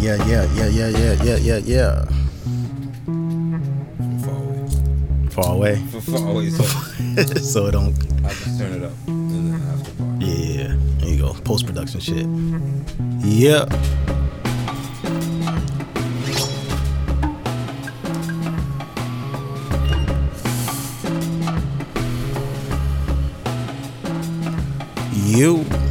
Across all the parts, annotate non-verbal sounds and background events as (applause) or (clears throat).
Yeah, yeah, yeah, yeah, yeah, yeah, yeah, yeah, yeah. Far away. Far away, Far away. So (laughs) so it don't. I just turn it up in the after bar. Yeah, there you go. Post production shit. Yeah. You.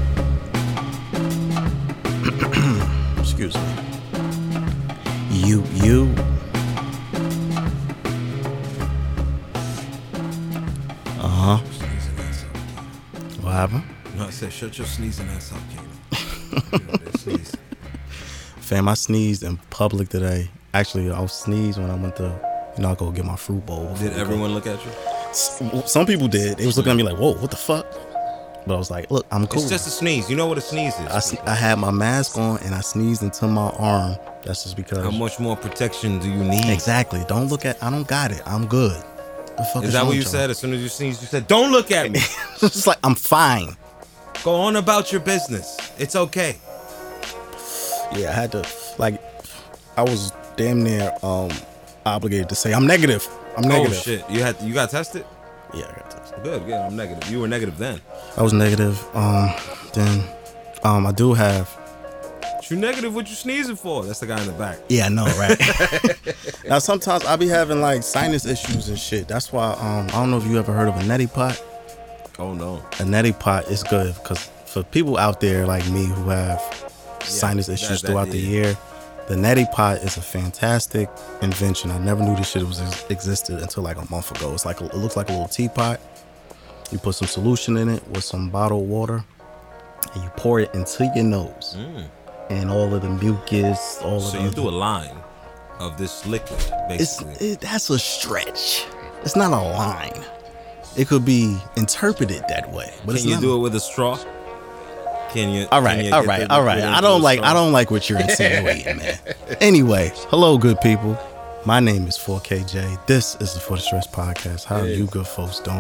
Shut your sneezing ass up, Kano. (laughs) Fam, I sneezed in public today. Actually, I sneezed when I went to, you know, I go get my fruit bowl. Did everyone look at you? Some people did. They was looking at me like, "Whoa, what the fuck?" But I was like, "Look, I'm cool." It's just a sneeze. You know what a sneeze is. I, I had my mask on and I sneezed into my arm. That's just because. How much more protection do you need? Exactly. Don't look at. I don't got it. I'm good. The fuck Is that what you said? As soon as you sneezed, you said, "Don't look at me. (laughs) it's just like I'm fine. Go on about your business. It's okay." Yeah, I had to like. I was damn near um obligated to say I'm negative. I'm negative. Oh shit! You had you got tested. Yeah, I got tested. Good, good. I'm negative. You were negative then. I was negative. Um, then, um, I do have. You negative? What you sneezing for? That's the guy in the back. Yeah, I know, (laughs) right? now sometimes I be having like sinus issues and shit. That's why um I don't know if you ever heard of a neti pot. Oh no. A neti pot is good because for people out there like me who have sinus issues that- throughout the year, the neti pot is a fantastic invention. I never knew this shit was existed until like a month ago. It's like a, it looks like a little teapot. You put some solution in it with some bottled water, and you pour it into your nose, and all of the mucus, all of Mm. So you do a line of this liquid, it's basically. it, that's a stretch. It's not a line. It could be interpreted that way, but Can you do it with a straw? Can you? all right, you all right, the all right. I don't like I don't like what you're insinuating, man. Anyway, hello, good people. My name is 4KJ. This is the For the Stress Podcast. How are you good folks doing?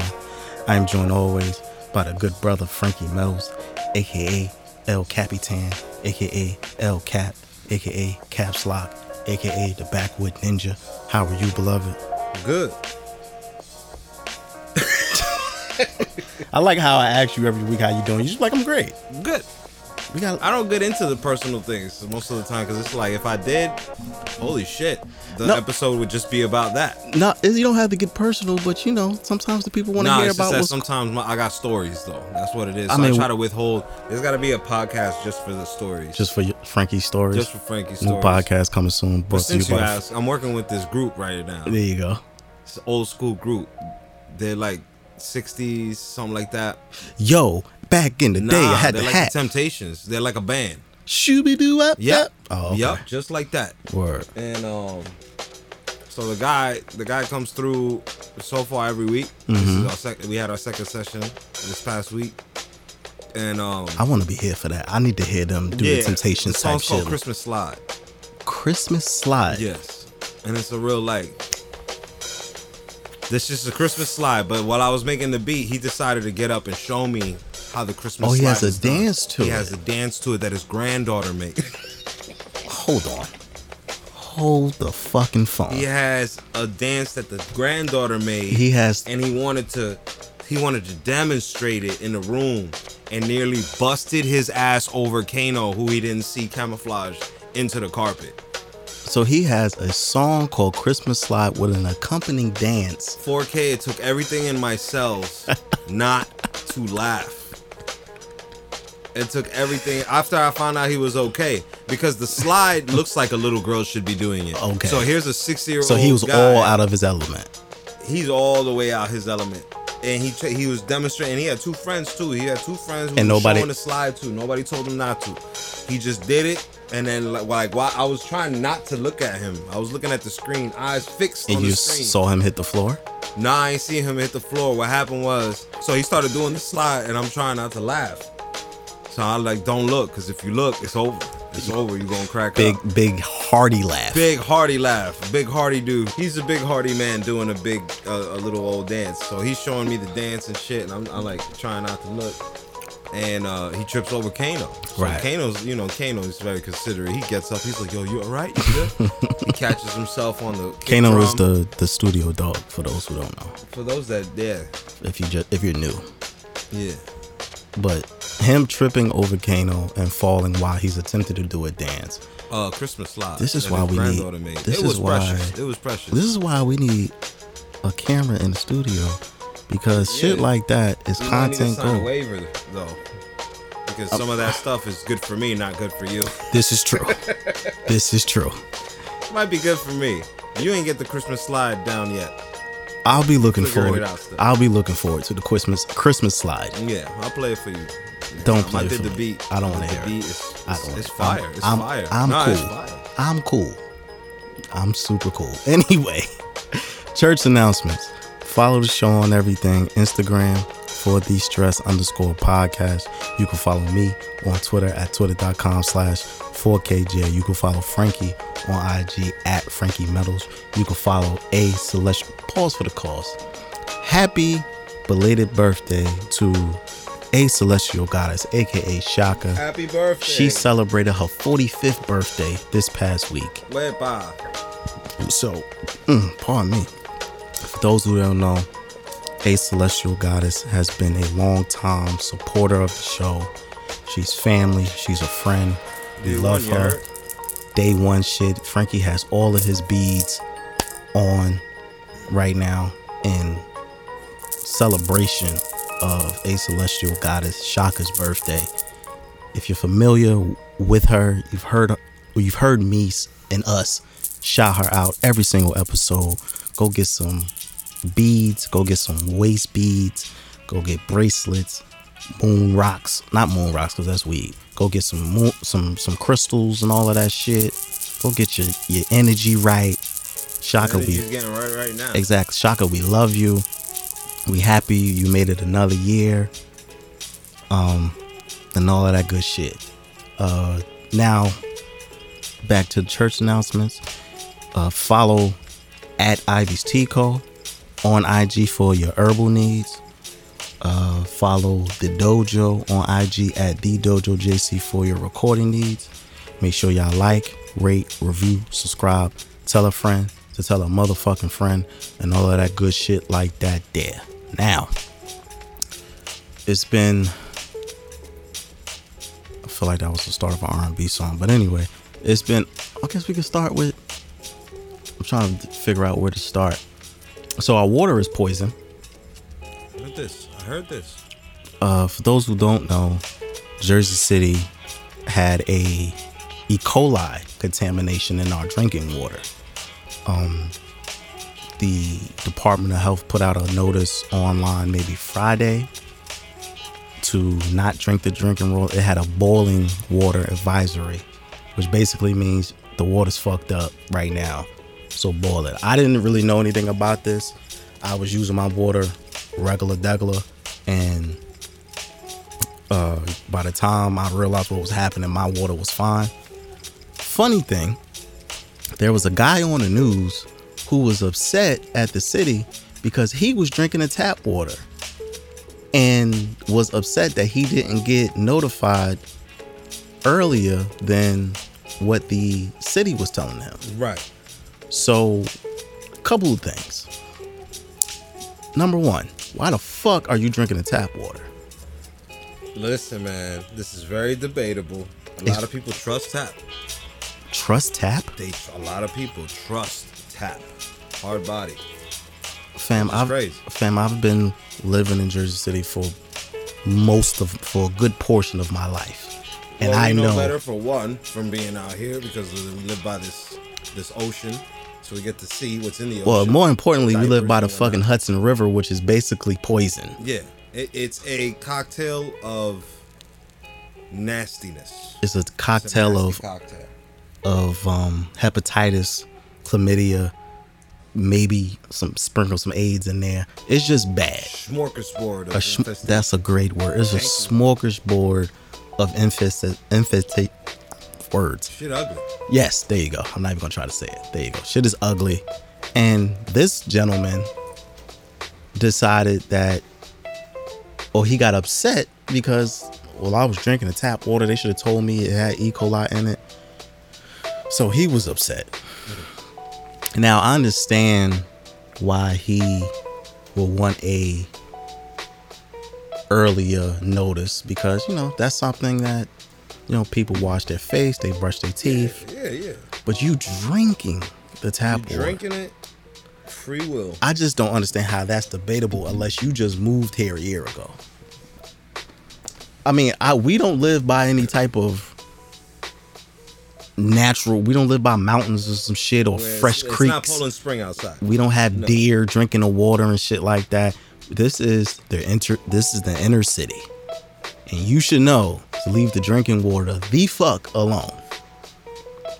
I am joined always by the good brother Frankie Meadows, aka El Capitan, aka El Cap, aka Caps Lock, aka the Backwood Ninja. How are you, beloved? Good. (laughs) I like how I ask you every week how you doing. You're just like I'm great. Good. We got I don't get into the personal things most of the time because it's like if I did, holy shit, the No. episode would just be about that. no. You don't have to get personal, but you know sometimes the people want to Nah, hear about that what's. sometimes my, I got stories though. That's what it is. I So I, mean- try to withhold. There's got to be a podcast just for the stories, just for Frankie's stories. just for Frankie's New stories. podcast coming soon. But since you asked, I'm working with this group right now. There you go. It's an old school group. They're like 60s, something like that. Yo, back in the day, I had they're the like hat. the Temptations. They're like a band. Shooby doo up. Yep. Oh, okay. Yep. Just like that. Word. And um, so the guy, the guy comes through so far every week. This is our sec- we had our second session this past week, and um, I want to be here for that. I need to hear them do the Temptations the type song's called shit. Christmas Slide. Christmas slide. Yes, and it's a real like. This is a Christmas slide, but while I was making the beat, he decided to get up and show me how the Christmas. Slide. Oh, he has a done. dance to He it. He has a dance to it that his granddaughter made. (laughs) Hold on. Hold the fucking phone. he has a dance that the granddaughter made. He has. and he wanted to he wanted to demonstrate it in the room and nearly busted his ass over Kano who he didn't see camouflaged into the carpet. So he has a song called Christmas Slide with an accompanying dance. 4K it took everything in my cells (laughs) not to laugh. It took everything after I found out he was okay because the slide (laughs) looks like a little girl should be doing it. Okay. So here's a 60 year old So he was guy. all out of his element. he's all the way out his element. And he he was demonstrating. He had two friends too. He had two friends who And nobody- showing the slide too. Nobody told him not to. He just did it. And then like, like while I was trying not to look at him, I was looking at the screen, eyes fixed And on you the screen. saw him hit the floor. nah, I ain't seen him hit the floor. What happened was, so he started doing the slide, and I'm trying not to laugh. So I like, don't look, because if you look, it's over. It's over. You're gonna crack Big, up. big, hearty laugh. Big hearty laugh, big hearty dude. He's a big hearty man doing a big, uh, a little old dance. So he's showing me the dance and shit, and I'm, I'm like trying not to look. and uh, he trips over Kano. So Right. Kano's, you know, Kano is very considerate. He gets up. He's like, "Yo, you all right? You good?" (laughs) he catches himself on the. Kano is the the studio dog for those who don't know. For those that, yeah, If you just if you're new, yeah. But him tripping over Kano and falling while he's attempting to do a dance. Uh, Christmas slide. This is why we need- Made. this it was is why- precious. It was precious. This is why we need a camera in the studio because shit like that is You might need to content gold. waiver though, because some of that stuff is good for me, not good for you. (laughs) This is true. (laughs) this is true. Might be good for me. You ain't get the Christmas slide down yet. I'll be looking forward. it out still. I'll be looking forward to the Christmas Christmas slide. Yeah, I'll play it for you. Don't play I it did for the me. beat. I don't wanna hear it. It's, I don't it's fire. I'm- It's I'm- fire. I'm Nah, cool. Fire. I'm cool. I'm super cool. (laughs) Anyway, church announcements. Follow the show on everything. Instagram for the stress underscore podcast. You can follow me on Twitter at twitter.com slash 4KJ. You can follow Frankie on IG at Frankie Metals. You can follow A Celestial. Pause for the cause. Happy belated birthday to A Celestial Goddess, aka Shaka. Happy birthday. She celebrated her 45th birthday this past week. Wepa. So, mm, pardon me. For those who don't know, A Celestial Goddess has been a long time supporter of the show. She's family, she's a friend. We love her. Day one shit. Frankie has all of his beads on right now in celebration of A Celestial Goddess Shaka's birthday. If you're familiar with her, you've heard you've heard me and us shout her out every single episode. Go get some beads, go get some waist beads, go get bracelets, moon rocks, not moon rocks because that's weed. Go get some moon, some some crystals and all of that shit. Go get your your energy right. Shaka, we getting right right now. Exactly. Shaka, we love you. We happy you made it another year. Um, and all of that good shit. Uh, now back to the church announcements. Uh, follow at Ivy's Tico on IG for your herbal needs. Uh, follow the dojo on IG at the dojo JC for your recording needs. Make sure y'all like, rate, review, subscribe, tell a friend to tell a motherfucking friend, and all of that good shit like that. There. Now, it's been. I feel like that was the start of an R&B song, but anyway, it's been. I guess we can start with. I'm trying to figure out where to start. So our water is poison. I heard this. I heard this. uh, for those who don't know, Jersey City had a E. coli contamination in our drinking water. Um, the Department of Health put out a notice online maybe Friday to not drink the drinking water. It had a boiling water advisory, which basically means the water's fucked up right now. So boil it. I didn't really know anything about this. I was using my water regular degular and uh, by the time I realized what was happening, my water was fine. Funny thing, there was a guy on the news who was upset at the city because he was drinking the tap water and was upset that he didn't get notified earlier than what the city was telling him. Right. So, a couple of things. Number one, why the fuck are you drinking the tap water? Listen, man, this is very debatable. A lot of people trust tap. Trust tap? They a lot of people trust tap. Hard body. Fam, I've crazy. fam, I've been living in Jersey City for most of for a good portion of my life, and well, I know, know, better for one from being out here because we live by this this ocean, so we get to see what's in the ocean. Well, more importantly, we live by the fucking. Hudson River, which is basically poison. Yeah, it, it's a cocktail of nastiness. It's a It's a cocktail of cocktail. of um, hepatitis, chlamydia, maybe some sprinkle some AIDS in there. It's just bad. Smorgasbord of A sh- that's a great word. It's a smorgasbord of infest words. shit ugly. Yes, there you go. I'm not even gonna try to say it. There you go. Shit is ugly. And this gentleman decided that, or he got upset because well, I was drinking the tap water. They should have told me it had E. coli in it. So he was upset. Now I understand why he will want a earlier notice because you know that's something that you know people wash their face, they brush their teeth, Yeah, yeah. but you drinking the tap You water. drinking it, free will. I just don't understand how that's debatable unless you just moved here a year ago. I mean, I we don't live by any type of natural. We don't live by mountains or some shit or Where fresh it's, creeks. It's not Poland Spring outside. we don't have No. deer drinking the water and shit like that. This is the inter. This is the inner city, and you should know to leave the drinking water the fuck alone.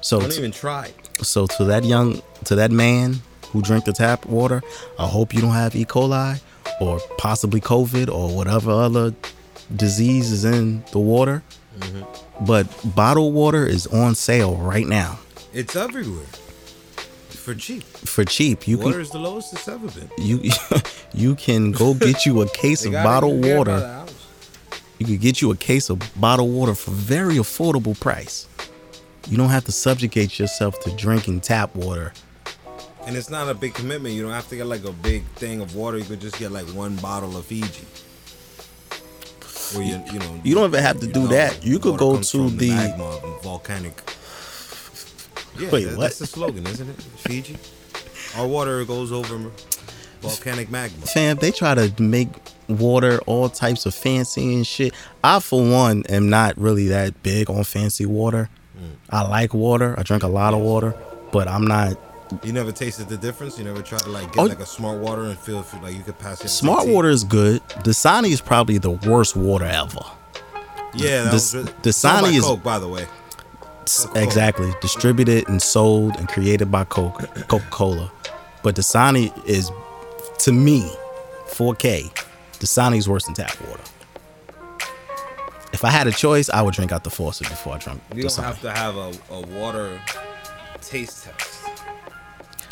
So Don't even try. so to that young to that man who drank the tap water, I hope you don't have E. coli or possibly COVID or whatever other disease is in the water. Mm-hmm. But bottled water is on sale right now It's everywhere. For cheap. for cheap. You Water can is the lowest it's ever been. you (laughs) you can go get you a case of bottled you can get it by water. The. You could get you a case of bottled water for very affordable price. You don't have to subjugate yourself to drinking tap water. And it's not a big commitment. You don't have to get like a big thing of water. You could just get like one bottle of Fiji. Or you, you know, You don't even have to do that. You could go to the- magma volcanic. (laughs) Yeah, Wait, that- what? That's the slogan, isn't it? Fiji. Our water goes over volcanic magma. fam, they try to make water all types of fancy and shit. I, for one, am not really that big on fancy water. Mm. I like water. I drink a lot of water, but I'm not. You never tasted the difference. You never tried to like get Oh. like a smart water and feel like you could pass it. Smart water is good. Dasani is probably the worst water ever. Yeah, that Dis- was Dasani is- Coke, by the way. Exactly. Distributed and sold and created by Coke, Coca-Cola. But Dasani is, to me, 4K. Dasani's worse than tap water. If I had a choice, I would drink out the faucet before I drank You don't Dasani. have to have a, a water taste test.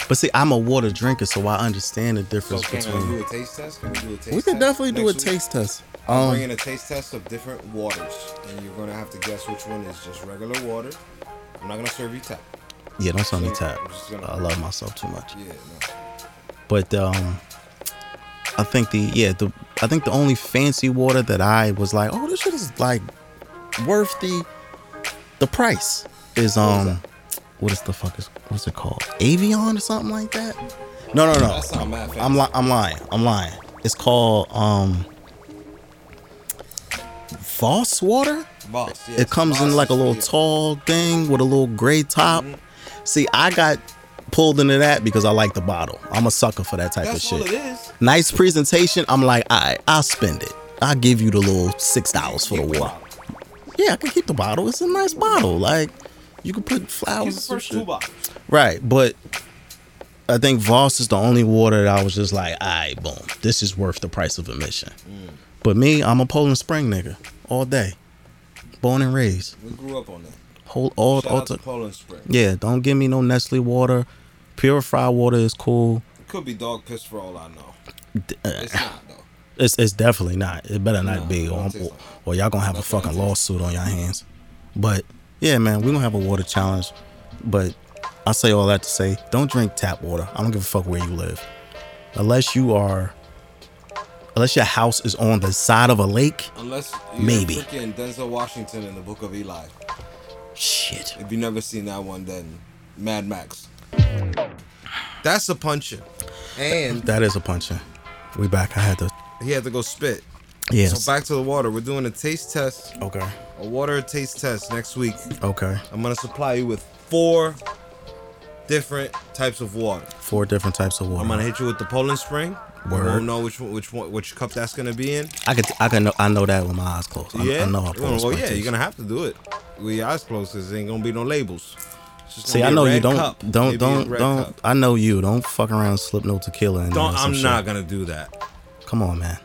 But see, I'm a water drinker, so I understand the So difference can we between. do a taste test? Can we do a taste test? We could test definitely do a next week? taste test. I'm Um, bringing a taste test of different waters, and you're gonna have to guess which one is just regular water. I'm not gonna serve you tap. yeah, don't tell me tap. I'm just gonna- I love myself too much. Yeah, no. But um, I think the yeah the I think the only fancy water that I was like, oh, this shit is like worth the the price is um, what is the fuck is what's it called? Avion or something like that? No, no, no. I'm li- I'm lying. I'm lying. It's called um, Voss water. Boss. yes. It comes in like a little tall thing with a little gray top. See, I got pulled into that because I like the bottle. I'm a sucker for that type That's of shit. Nice presentation. I'm like, all right, I'll spend it. I'll give you the little six dollars for the water. Yeah, I can keep the bottle. It's a nice bottle. Like you can put flowers. the first two bottles. Right, but I think Voss is the only water that I was just like, all right, boom, this is worth the price of admission. Mm. But me, I'm a Poland Spring nigga all day, born and raised. We grew up on that. Whole all, all out to to, Poland Spring. yeah. Don't give me no Nestle water. Purified water is cool. It could be dog piss for all I know. D- uh, It's not though. It's it's definitely not. It better not No, be, or, or, or y'all gonna have a That's what it fucking lawsuit on your hands. But yeah, man, we gonna have a water challenge. But I say all that to say, don't drink tap water. I don't give a fuck where you live, unless you are, unless your house is on the side of a lake. Unless you're Maybe. freaking Denzel Washington in the Book of Eli. Shit. If you've never seen that one, then Mad Max. That's a punching. And That is a punching. We back. I had to. he had to go spit. Yes. So back to the water. We're doing a taste test, okay. a water taste test next week. Okay. I'm gonna supply you with four different types of water. Four different types of water. I'm gonna hit you with the Poland Spring. You Word. won't know which one, which one, which cup that's gonna be in. I could. I can. Know, I know that with my eyes closed. I, yeah. I know how Poland well, yeah, tastes. you're gonna have to do it with your eyes closed, cause there ain't gonna be no labels. See, I know you don't cup, don't a don't don't. cup. I know you don't fuck around, slip no tequila in. Don't. I'm shit. not gonna do that. Come on, man.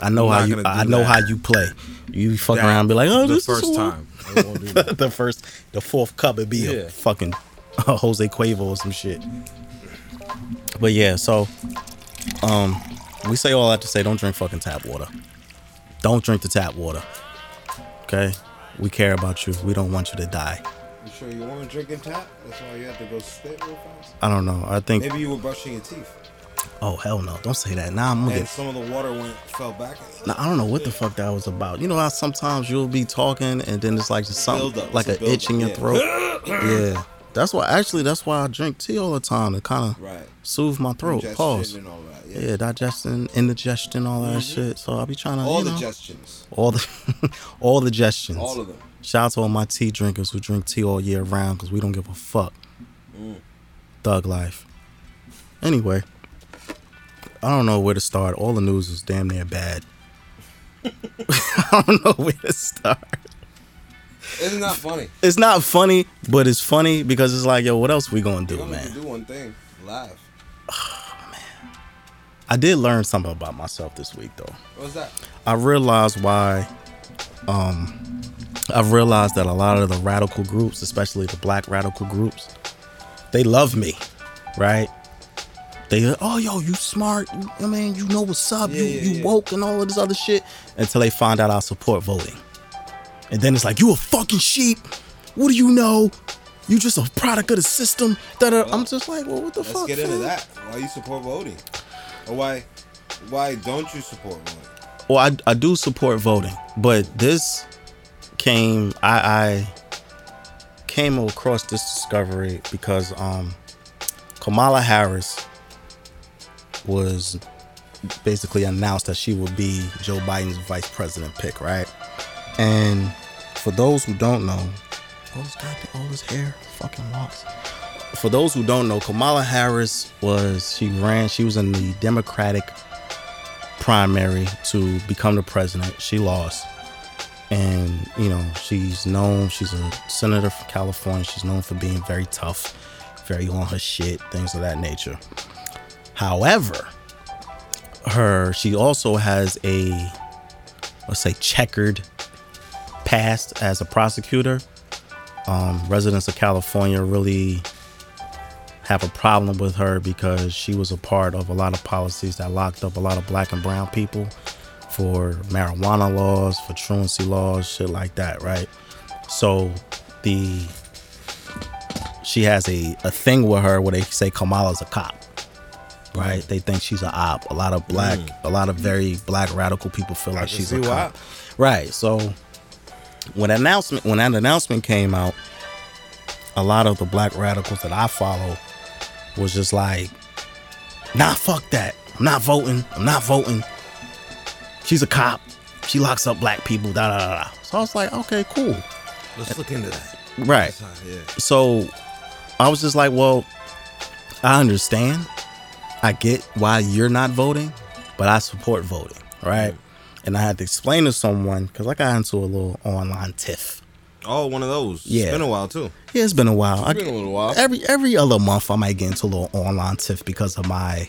I know I'm how you. I know that. how you play. You fuck That- around, and be like, oh, the this first is time. (laughs) I won't do that. the first, the fourth cup, it'd be Yeah. (laughs) a fucking Jose Cuervo or some shit. But yeah, so um, we say all that to say, don't drink fucking tap water. Don't drink the tap water. Okay, we care about you. We don't want you to die. You sure you weren't drinking tap? That's why you had to go spit real fast. I don't know. I think. Maybe you were brushing your teeth, Oh hell no! Don't say that. Now I'm gonna and get. some of the water went fell back. Now, I don't know what the fuck that was about. You know how sometimes you'll be talking and then it's like just something like an itch in your buildup, throat. (coughs) yeah, that's why. Actually, that's why I drink tea all the time to kind of Right. soothe my throat. Pause. that. Yeah, Yeah. digestion, indigestion, all that mm-hmm. shit. So I'll be trying to All the know, digestions. all the (laughs) all the digestions. All of them. Shout out to all my tea drinkers who drink tea all year round because we don't give a fuck. Mm. Thug life. Anyway, I don't know where to start. All the news is damn near bad. (laughs) I don't know where to start. Isn't that funny? It's not funny, but it's funny because it's like, yo, what else we gonna do, man? do one thing. Laugh. (sighs) I did learn something about myself this week, though. What's that? I realized why. Um, I've realized that a lot of the radical groups, especially the black radical groups, they love me, right? They, oh yo, you smart. I mean, you know what's up. you Yeah, yeah, you yeah. woke and all of this other shit until they find out I support voting, and then it's like you a fucking sheep. What do you know? You just a product of the system. Da-da. I'm just like, well, what the Let's fuck? get into fam? that. Why you support voting? Or why why don't you support voting? Well, I, I do support voting, but this came I, I came across this discovery because um Kamala Harris was basically announced that she would be Joe Biden's vice president pick, right? And for those who don't know, hair, fucking locks. For those who don't know, Kamala Harris was she ran, she was in the Democratic primary to become the president. She lost. And, you know, she's known, she's a senator from California. She's known for being very tough, very on her shit, things of that nature. However, her she also has a let's say checkered past as a prosecutor. Um, residents of California really have a problem with her because she was a part of a lot of policies that locked up a lot of black and brown people for marijuana laws, for truancy laws, shit like that, right? So the she has a, a thing with her where they say Kamala's a cop. Right? They think she's a op. A lot of black a lot of very black radical people feel like she's a why. cop. Right. So when announcement when that announcement came out, a lot of the black radicals that I follow was just like, nah, fuck that. I'm not voting. I'm not voting. She's a cop. She locks up black people. Da da da. da. So I was like, okay, cool. Let's look into that. Right. Yeah. So I was just like, well, I understand. I get why you're not voting, but I support voting, right? And I had to explain to someone because I got into a little online tiff. Oh, one of those. Yeah. It's been a while too. Yeah, it's been a while. I- been a little while. Every every other month, I might get into a little online tiff because of my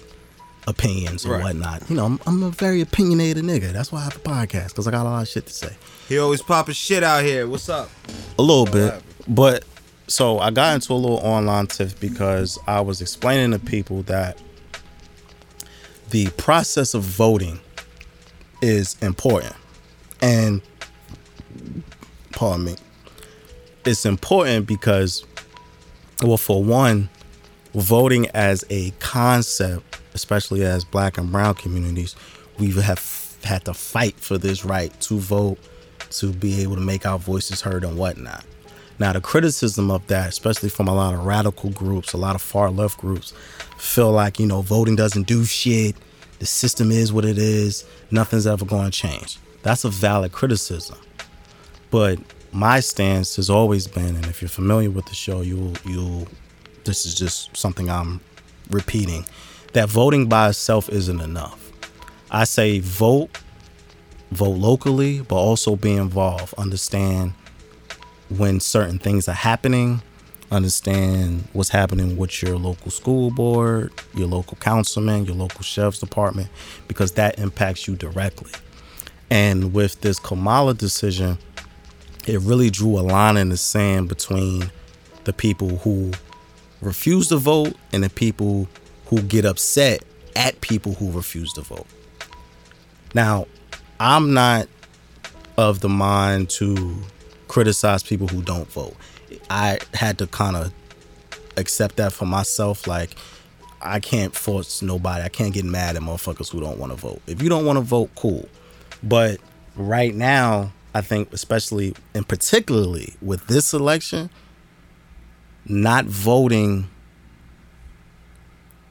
opinions and Right. whatnot. You know, I'm, I'm a very opinionated nigga. That's why I have a podcast because I got a lot of shit to say. He always popping shit out here. What's up? A little bit, happened? but so I got into a little online tiff because I was explaining to people that the process of voting is important, and pardon me, it's important because, well, for one, voting as a concept, especially as Black and Brown communities, we have had to fight for this right to vote, to be able to make our voices heard and whatnot. Now, the criticism of that, especially from a lot of radical groups, a lot of far left groups, feel like, you know, voting doesn't do shit. The system is what it is. Nothing's ever going to change. That's a valid criticism. But my stance has always been, and if you're familiar with the show, you'll, you'll, this is just something I'm repeating, that voting by itself isn't enough. I say vote, vote locally, but also be involved. Understand when certain things are happening, understand what's happening with your local school board, your local councilman, your local sheriff's department, because that impacts you directly. And with this Kamala decision, it really drew a line in the sand between the people who refuse to vote and the people who get upset at people who refuse to vote. Now, I'm not of the mind to criticize people who don't vote. I had to kind of accept that for myself. Like, I can't force nobody. I can't get mad at motherfuckers who don't want to vote. If you don't want to vote, cool. But right now, I think, especially and particularly with this election, not voting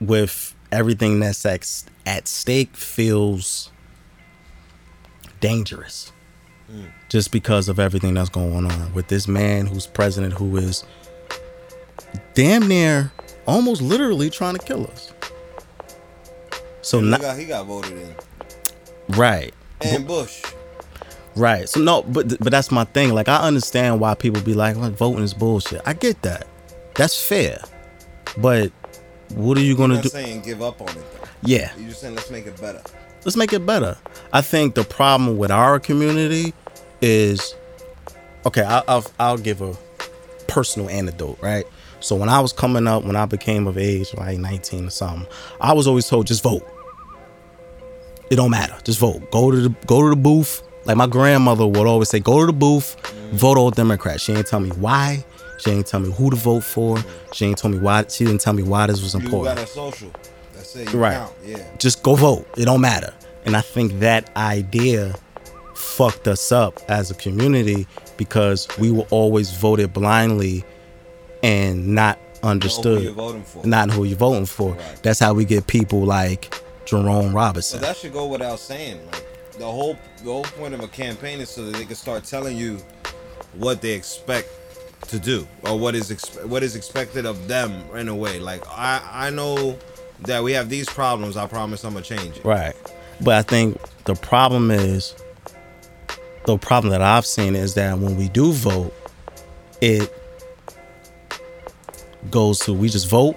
with everything that's at, at stake feels dangerous. Mm. Just because of everything that's going on with this man who's president who is damn near almost literally trying to kill us. So he not got, he got voted in. right. And Bush. right. So no but but that's my thing. Like i understand why people be like "Well, voting is bullshit. I get that. That's fair. But what are you gonna not do saying give up on it though. yeah You're just saying let's make it better. let's make it better. I think the problem with our community is okay. I'll, I'll I'll give a personal anecdote, right? So when I was coming up, when I became of age, like 19 or something, I was always told just vote. It don't matter, just vote. Go to the go to the booth. Like my grandmother would always say, go to the booth, vote all Democrats. She ain't tell me why. She ain't tell me who to vote for. She ain't told me why. She didn't tell me why this was important. You got a social. That's it. You Right. count. Yeah. just go vote. It don't matter. And I think that idea fucked us up as a community because we were always voted blindly and not understood. you're voting for. Not who you're voting for. Right. That's how we get people like Jerome So Robinson. that should go without saying. Like the whole the whole point of a campaign is so that they can start telling you what they expect to do or what is expe- what is expected of them in a way. Like I I know that we have these problems. I promise I'm gonna change it. Right. But I think the problem is the problem that I've seen is that when we do vote, it goes to we just vote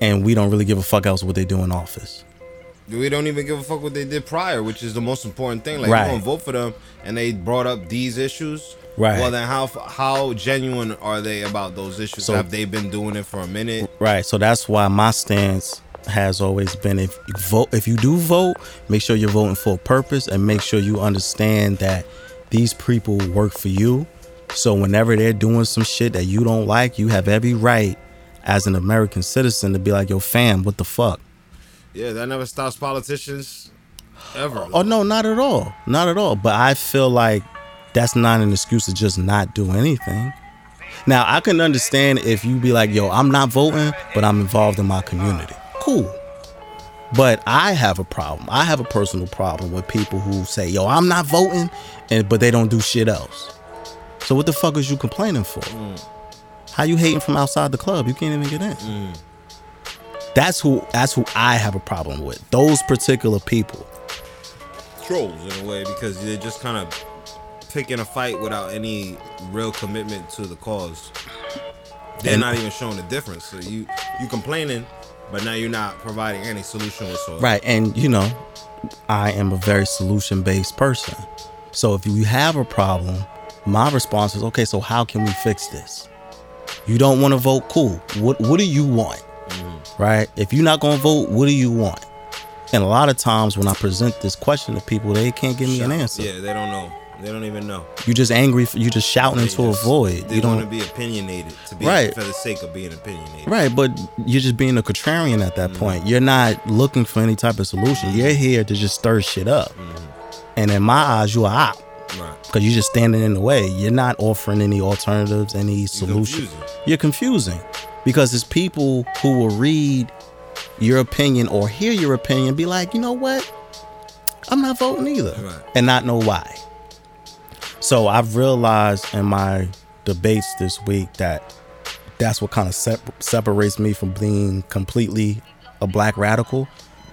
and we don't really give a fuck else what they do in office. We don't even give a fuck what they did prior, which is the most important thing. Like Right. you gonna vote for them, and they brought up these issues. Right. Well, then how how genuine are they about those issues? So- have they been doing it for a minute? Right. So that's why my stance has always been if you vote if you do vote, make sure you're voting for a purpose and make sure you understand that these people work for you. So whenever they're doing some shit that you don't like, you have every right as an American citizen to be like, yo, fam, what the fuck? Yeah, that never stops politicians ever. Oh no, not at all. Not at all. But I feel like that's not an excuse to just not do anything. Now I can understand if you be like, yo, I'm not voting, but I'm involved in my community. Cool. But I have a problem. I have a personal problem with people who say, yo, I'm not voting, and but they don't do shit else. So what the fuck is you complaining for? Mm. How you hating from outside the club? You can't even get in. Mm. That's who that's who I have a problem with. Those particular people. trolls in a way because they're just kind of picking a fight without any real commitment to the cause. They're not even showing the difference. So you you complaining, but now you're not providing any solution whatsoever. Right. And, you know, I am a very solution based person. So if you have a problem, my response is okay, so how can we fix this? You don't want to vote? Cool. What What do you want? Mm-hmm. Right? If you're not going to vote, what do you want? And a lot of times when I present this question to people, they can't give me an Shout- answer. Yeah, they don't know. They don't even know. You just angry. For, you just shouting They into a void. They You don't. Want to be opinionated to be Right. for the sake of being opinionated. Right, but you're just being a contrarian at that mm-hmm. point. You're not looking for any type of solution. Mm-hmm. You're here to just stir shit up. Mm-hmm. And in my eyes, you are op Right. because you're just standing in the way. You're not offering any alternatives, any solution. confusing. You're confusing because it's people who will read your opinion or hear your opinion, be like, you know what, I'm not voting either, Right. and not know why. So I've realized in my debates this week that that's what kind of sep- separates me from being completely a black radical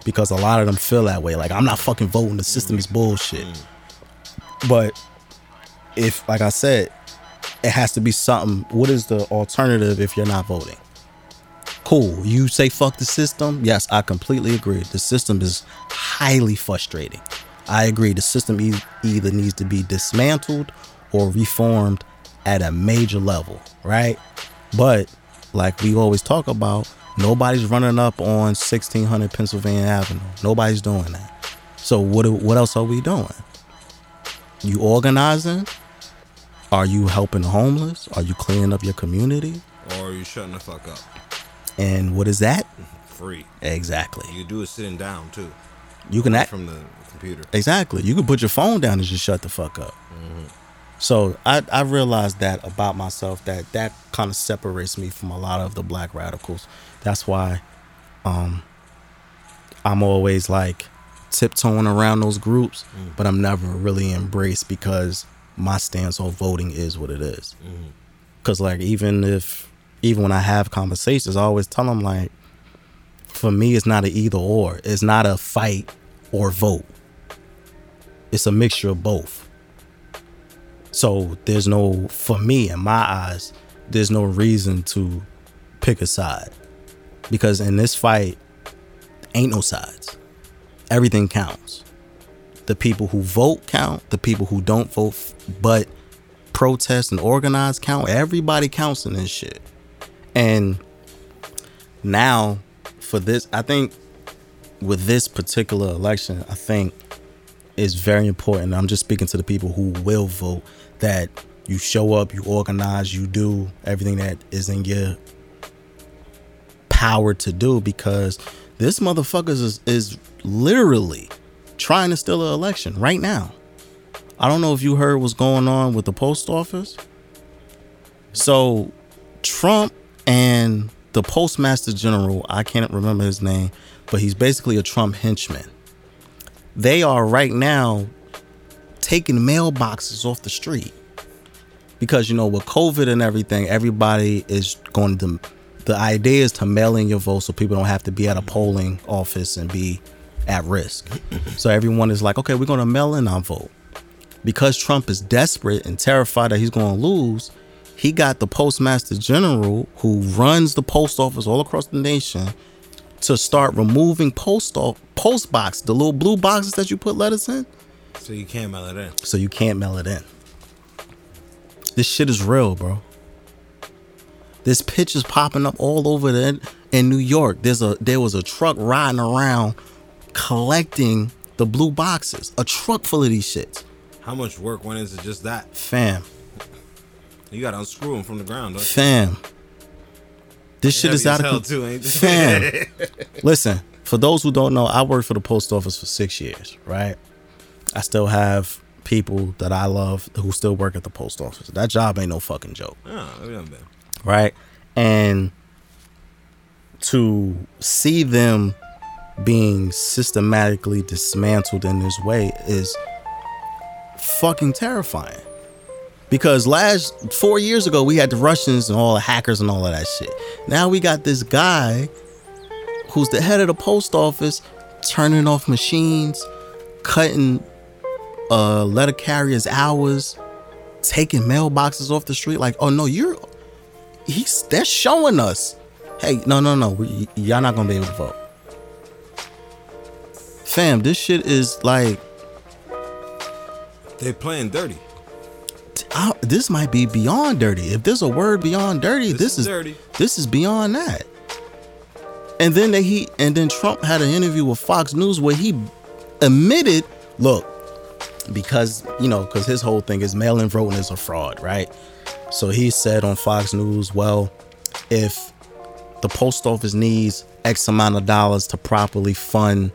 because a lot of them feel that way. Like I'm not fucking voting. The system is bullshit. But if, like I said, it has to be something. What is the alternative if you're not voting? Cool. You say fuck the system. Yes, I completely agree. The system is highly frustrating. I agree. The system e- either needs to be dismantled or reformed at a major level, right? But like we always talk about, nobody's running up on 1600 Pennsylvania Avenue. Nobody's doing that. So what what else are we doing? you organizing? Are you helping the homeless? Are you cleaning up your community? Or are you shutting the fuck up? And what is that? Mm-hmm. Free. Exactly. You do it sitting down too. You can act From the computer. exactly. You can put your phone down and just shut the fuck up. Mm-hmm. So I I realized that about myself that that kind of separates me from a lot of the black radicals. That's why um I'm always like tiptoeing around those groups, mm. but I'm never really embraced because my stance on voting is what it is. Mm-hmm. Cause like even if even when I have conversations, I always tell them like, for me, it's not an either or. It's not a fight or vote. It's a mixture of both. So there's no, for me, in my eyes, there's no reason to pick a side. Because in this fight, ain't no sides. Everything counts. The people who vote count, the people who don't vote, but protest and organize count. Everybody counts in this shit. And now, for this, I think with this particular election, I think is very important. I'm just speaking to the people who will vote that you show up, you organize, you do everything that is in your power to do because this motherfucker is, is literally trying to steal an election right now. I don't know if you heard what's going on with the post office. So Trump and the postmaster general, I can't remember his name, but he's basically a Trump henchman. They are right now taking mailboxes off the street because you know with COVID and everything, everybody is going to. The idea is to mail in your vote so people don't have to be at a polling office and be at risk. so everyone is like, okay, we're going to mail in our vote. Because Trump is desperate and terrified that he's going to lose, he got the postmaster general who runs the post office all across the nation to start removing post off, post box, the little blue boxes that you put letters in, So you can't mail it in. so you can't mail it in. This shit is real, bro. This pitch is popping up all over the in New York. There's a there was a truck riding around collecting the blue boxes. A truck full of these shits. How much work went into just that? Fam, You gotta unscrew them from the ground. Don't you? This shit is out of control. con- too, ain't? Fam, (laughs) listen. For those who don't know, I worked for the post office for six years. Right. I still have people that I love who still work at the post office. That job ain't no fucking joke. Oh, we done been. right? And to see them being systematically dismantled in this way is fucking terrifying. Because last four years ago, we had the Russians and all the hackers and all of that shit. Now we got this guy who's the head of the post office turning off machines, cutting uh, letter carriers' hours, taking mailboxes off the street. Like, oh no, you're he's they're showing us, hey, no, no, no, we, y'all not gonna be able to vote. Fam, this shit is like, They playing dirty. I, this might be beyond dirty. If there's a word beyond dirty, This this, is is dirty. This is beyond that. And then they he and then Trump had an interview with Fox News where he admitted, look, because you know, because his whole thing is mail-in voting is a fraud, right? So he said on Fox News, well, if the post office needs X amount of dollars to properly fund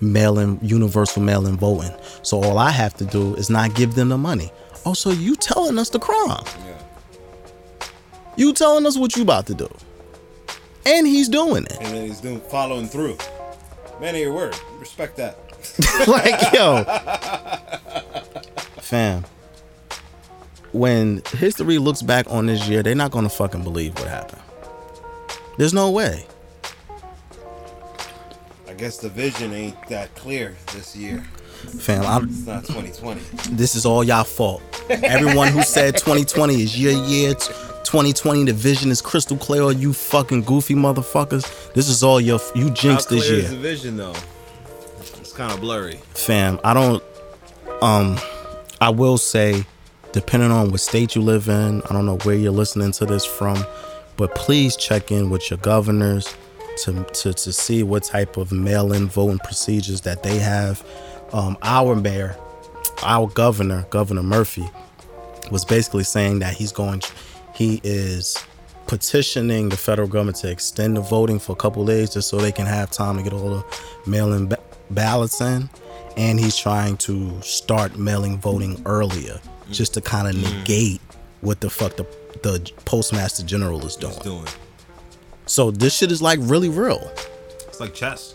mail-in universal mail-in voting, so all I have to do is not give them the money. Oh, so you telling us the crime? Yeah. You telling us what you about to do? And he's doing it. And then he's doing following through. Man of your word. Respect that. (laughs) like yo fam when history looks back on this year they're not gonna fucking believe what happened there's no way I guess the vision ain't that clear this year. Fam I'm, It's not 2020. this is all y'all fault everyone who said 2020 is your year 2020 the vision is crystal clear you fucking goofy motherfuckers this is all your you jinxed this year is the vision though? It's kind of blurry. fam i don't um i will say depending on what state you live in i don't know where you're listening to this from but please check in with your governors to to, to see what type of mail-in voting procedures that they have um our mayor our governor, Governor Murphy, was basically saying that he's going, he is petitioning the federal government to extend the voting for a couple days just so they can have time to get all the mail-in ba- ballots in, and he's trying to start mailing voting earlier just to kind of negate what the fuck the the postmaster general is doing. Doing. So this shit is like really real. It's like chess.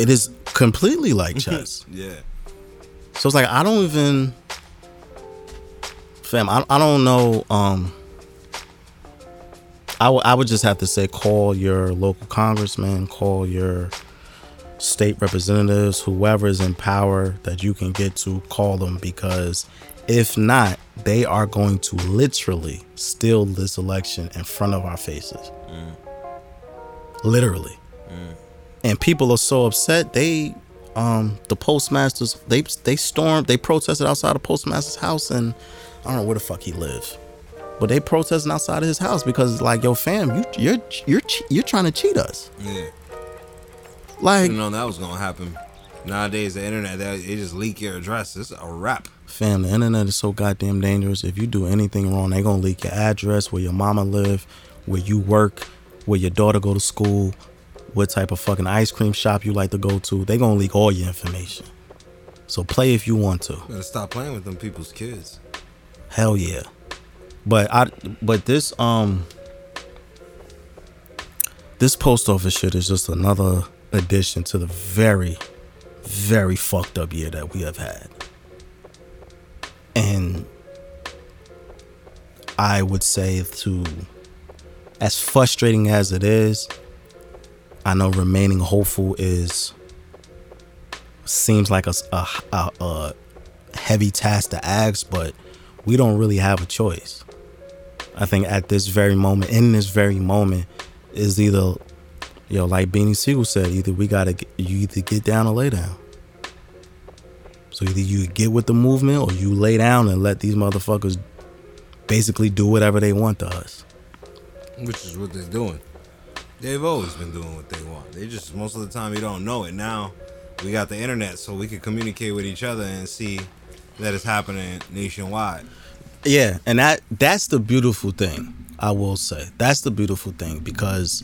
It is completely like mhm. chess. (laughs) Yeah. So it's like I don't even, fam. I, I don't know. Um, I would I would just have to say call your local congressman, call your state representatives, whoever is in power that you can get to, call them because if not, they are going to literally steal this election in front of our faces. Mm. Literally. Mm. And people are so upset. They um the postmasters they they stormed they protested outside the postmaster's house and I don't know where the fuck he lives. But they protesting outside of his house because it's like, yo, fam, you you're you're you're trying to cheat us. Yeah. Like, Didn't know that was gonna happen. Nowadays, the internet, they, they just leak your address. It's a wrap. fam, the internet is so goddamn dangerous. If you do anything wrong, they gonna leak your address, where your mama live, where you work, where your daughter go to school, what type of fucking ice cream shop you like to go to. They gonna leak all your information. So play if you want to. Gotta stop playing with them people's kids. Hell yeah. But I but this um this post office shit is just another addition to the very very fucked up year that we have had. And I would say to as frustrating as it is, I know remaining hopeful is seems like a, a, a, a heavy task to ask, but we don't really have a choice. I think at this very moment, in this very moment, is either, you know, like Beanie Sigel said, either we gotta, you either get down or lay down. So either you get with the movement or you lay down and let these motherfuckers basically do whatever they want to us. Which is what they're doing. They've always been doing what they want. They just most of the time you don't know it. Now we got the internet, so we can communicate with each other and see that it's happening nationwide. Yeah, and that that's the beautiful thing. I will say that's the beautiful thing because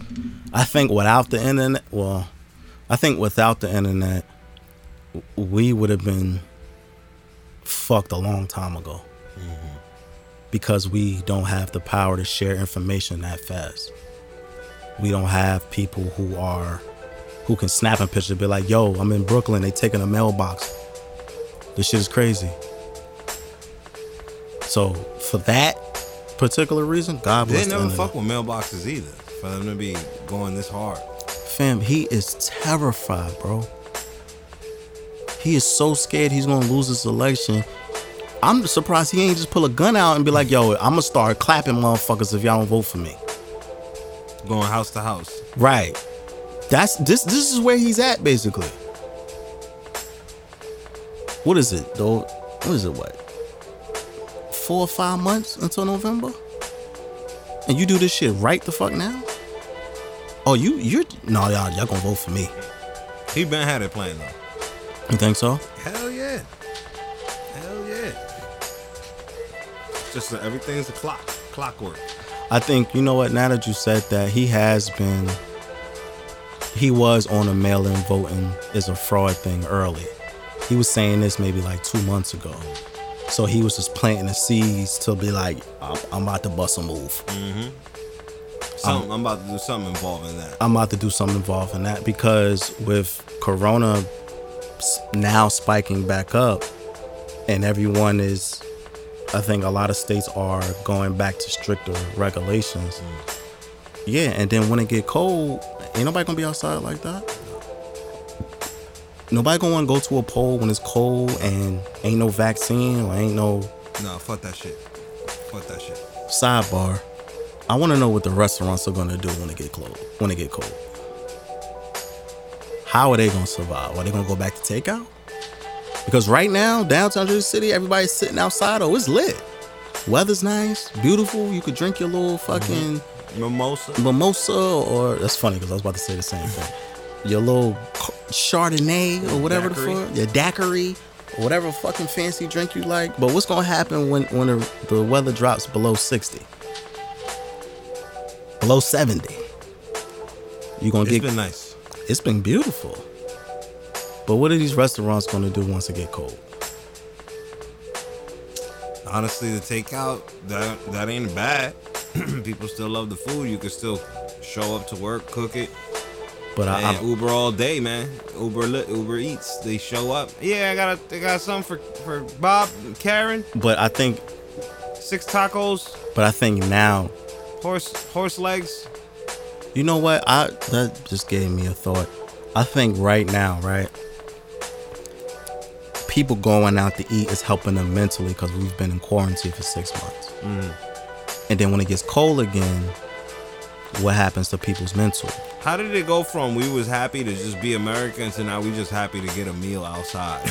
I think without the internet, well, I think without the internet, we would have been fucked a long time ago mm-hmm. because we don't have the power to share information that fast. We don't have people who are who can snap a picture, be like, "Yo, I'm in Brooklyn. They taking a mailbox. This shit is crazy." So for that particular reason, God They bless the never fuck with mailboxes either. For them to be going this hard. Fam, he is terrified, bro. He is so scared he's gonna lose this election. I'm surprised he ain't just pull a gun out and be like, "Yo, I'm gonna start clapping motherfuckers if y'all don't vote for me." Going house to house. Right. That's this. This is where he's at, basically. What is it, though? What is it? What? Four or five months until November, and you do this shit right the fuck now? Oh, you you're no y'all y'all gonna vote for me? He been had it playing though. You think so? Hell yeah. Hell yeah. Just that everything's a clock. Clockwork. I think you know what. Now that you said that, he has been. He was on a mail-in voting is a fraud thing early. He was saying this maybe like two months ago. So he was just planting the seeds to be like, I'm, I'm about to bust a move. Mm-hmm. Something, I'm about to do something involving that. I'm about to do something involved in that because with Corona now spiking back up, and everyone is, I think a lot of states are going back to stricter regulations. Yeah, and then when it get cold, ain't nobody gonna be outside like that. Nobody gonna want to go to a poll when it's cold and ain't no vaccine or ain't no No, fuck that shit. Fuck that shit. sidebar. I want to know what the restaurants are gonna do when it get cold. When it get cold, how are they gonna survive? Are they gonna go back to takeout? Because right now, downtown Jersey City, everybody's sitting outside. Oh, it's lit. Weather's nice, beautiful. You could drink your little fucking mm-hmm. Mimosa. mimosa, or that's funny because I was about to say the same thing. Your little Chardonnay or whatever Daiquiri. the fuck, your daiquiri, whatever fucking fancy drink you like. But what's gonna happen when when the, the weather drops below 60? Below 70? You gonna It's get It's been nice. it's been beautiful. But what are these restaurants gonna do once it get cold? Honestly, the takeout that that ain't bad. (clears throat) People still love the food. You can still show up to work, cook it, But I, and I Uber all day, man. Uber Uber Eats. They show up. Yeah, I got a, I got something for for Bob, and Karen. but I think Six tacos, but I think now horse horse legs. You know what? I that just gave me a thought. I think right now, right? People going out to eat is helping them mentally because we've been in quarantine for six months. Mm. And then when it gets cold again, what happens to people's mental? How did it go from we was happy to just be Americans to now we just happy to get a meal outside? (laughs)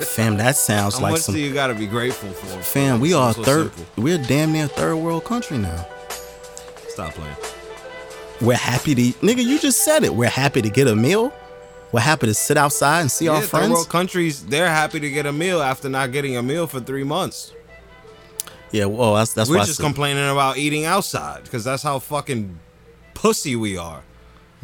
Fam, that sounds How like much some. do you gotta be grateful for? Fam, we are so third. simple. We're damn near third world country now. Stop playing. We're happy to eat. Nigga, you just said it. We're happy to get a meal. We're happy to sit outside and see Yeah, our third friends. world countries, they're happy to get a meal after not getting a meal for three months. Yeah, well, that's that's We're just complaining about eating outside because that's how fucking pussy we are.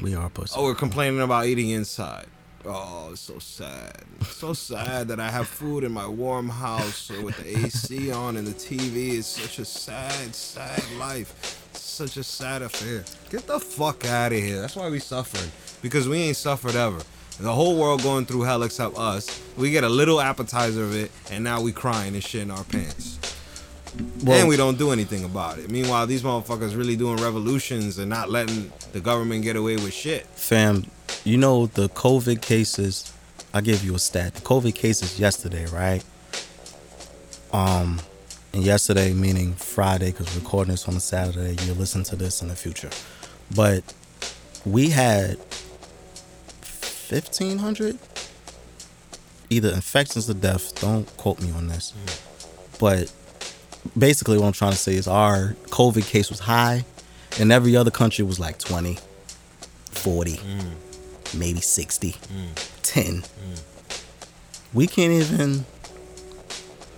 we are pussy. Oh, we're complaining about eating inside. Oh, it's so sad. It's so sad that I have food in my warm house with the AC on and the TV. It's such a sad, sad life. It's such a sad affair. Get the fuck out of here. That's why we suffering. Because we ain't suffered ever. The whole world going through hell except us. We get a little appetizer of it, and now we crying and shit in our pants. Well- and we don't do anything about it. Meanwhile, these motherfuckers really doing revolutions and not letting the government get away with shit. Fam, you know the COVID cases. I give you a stat. The COVID cases yesterday, right? Um, and yesterday meaning Friday because we're recording this on a Saturday. You'll listen to this in the future, but we had fifteen hundred either infections or deaths. Don't quote me on this, but basically what I'm trying to say is our COVID case was high, and every other country was like 20, 40, mm. maybe 60, mm. 10. Mm. We can't even.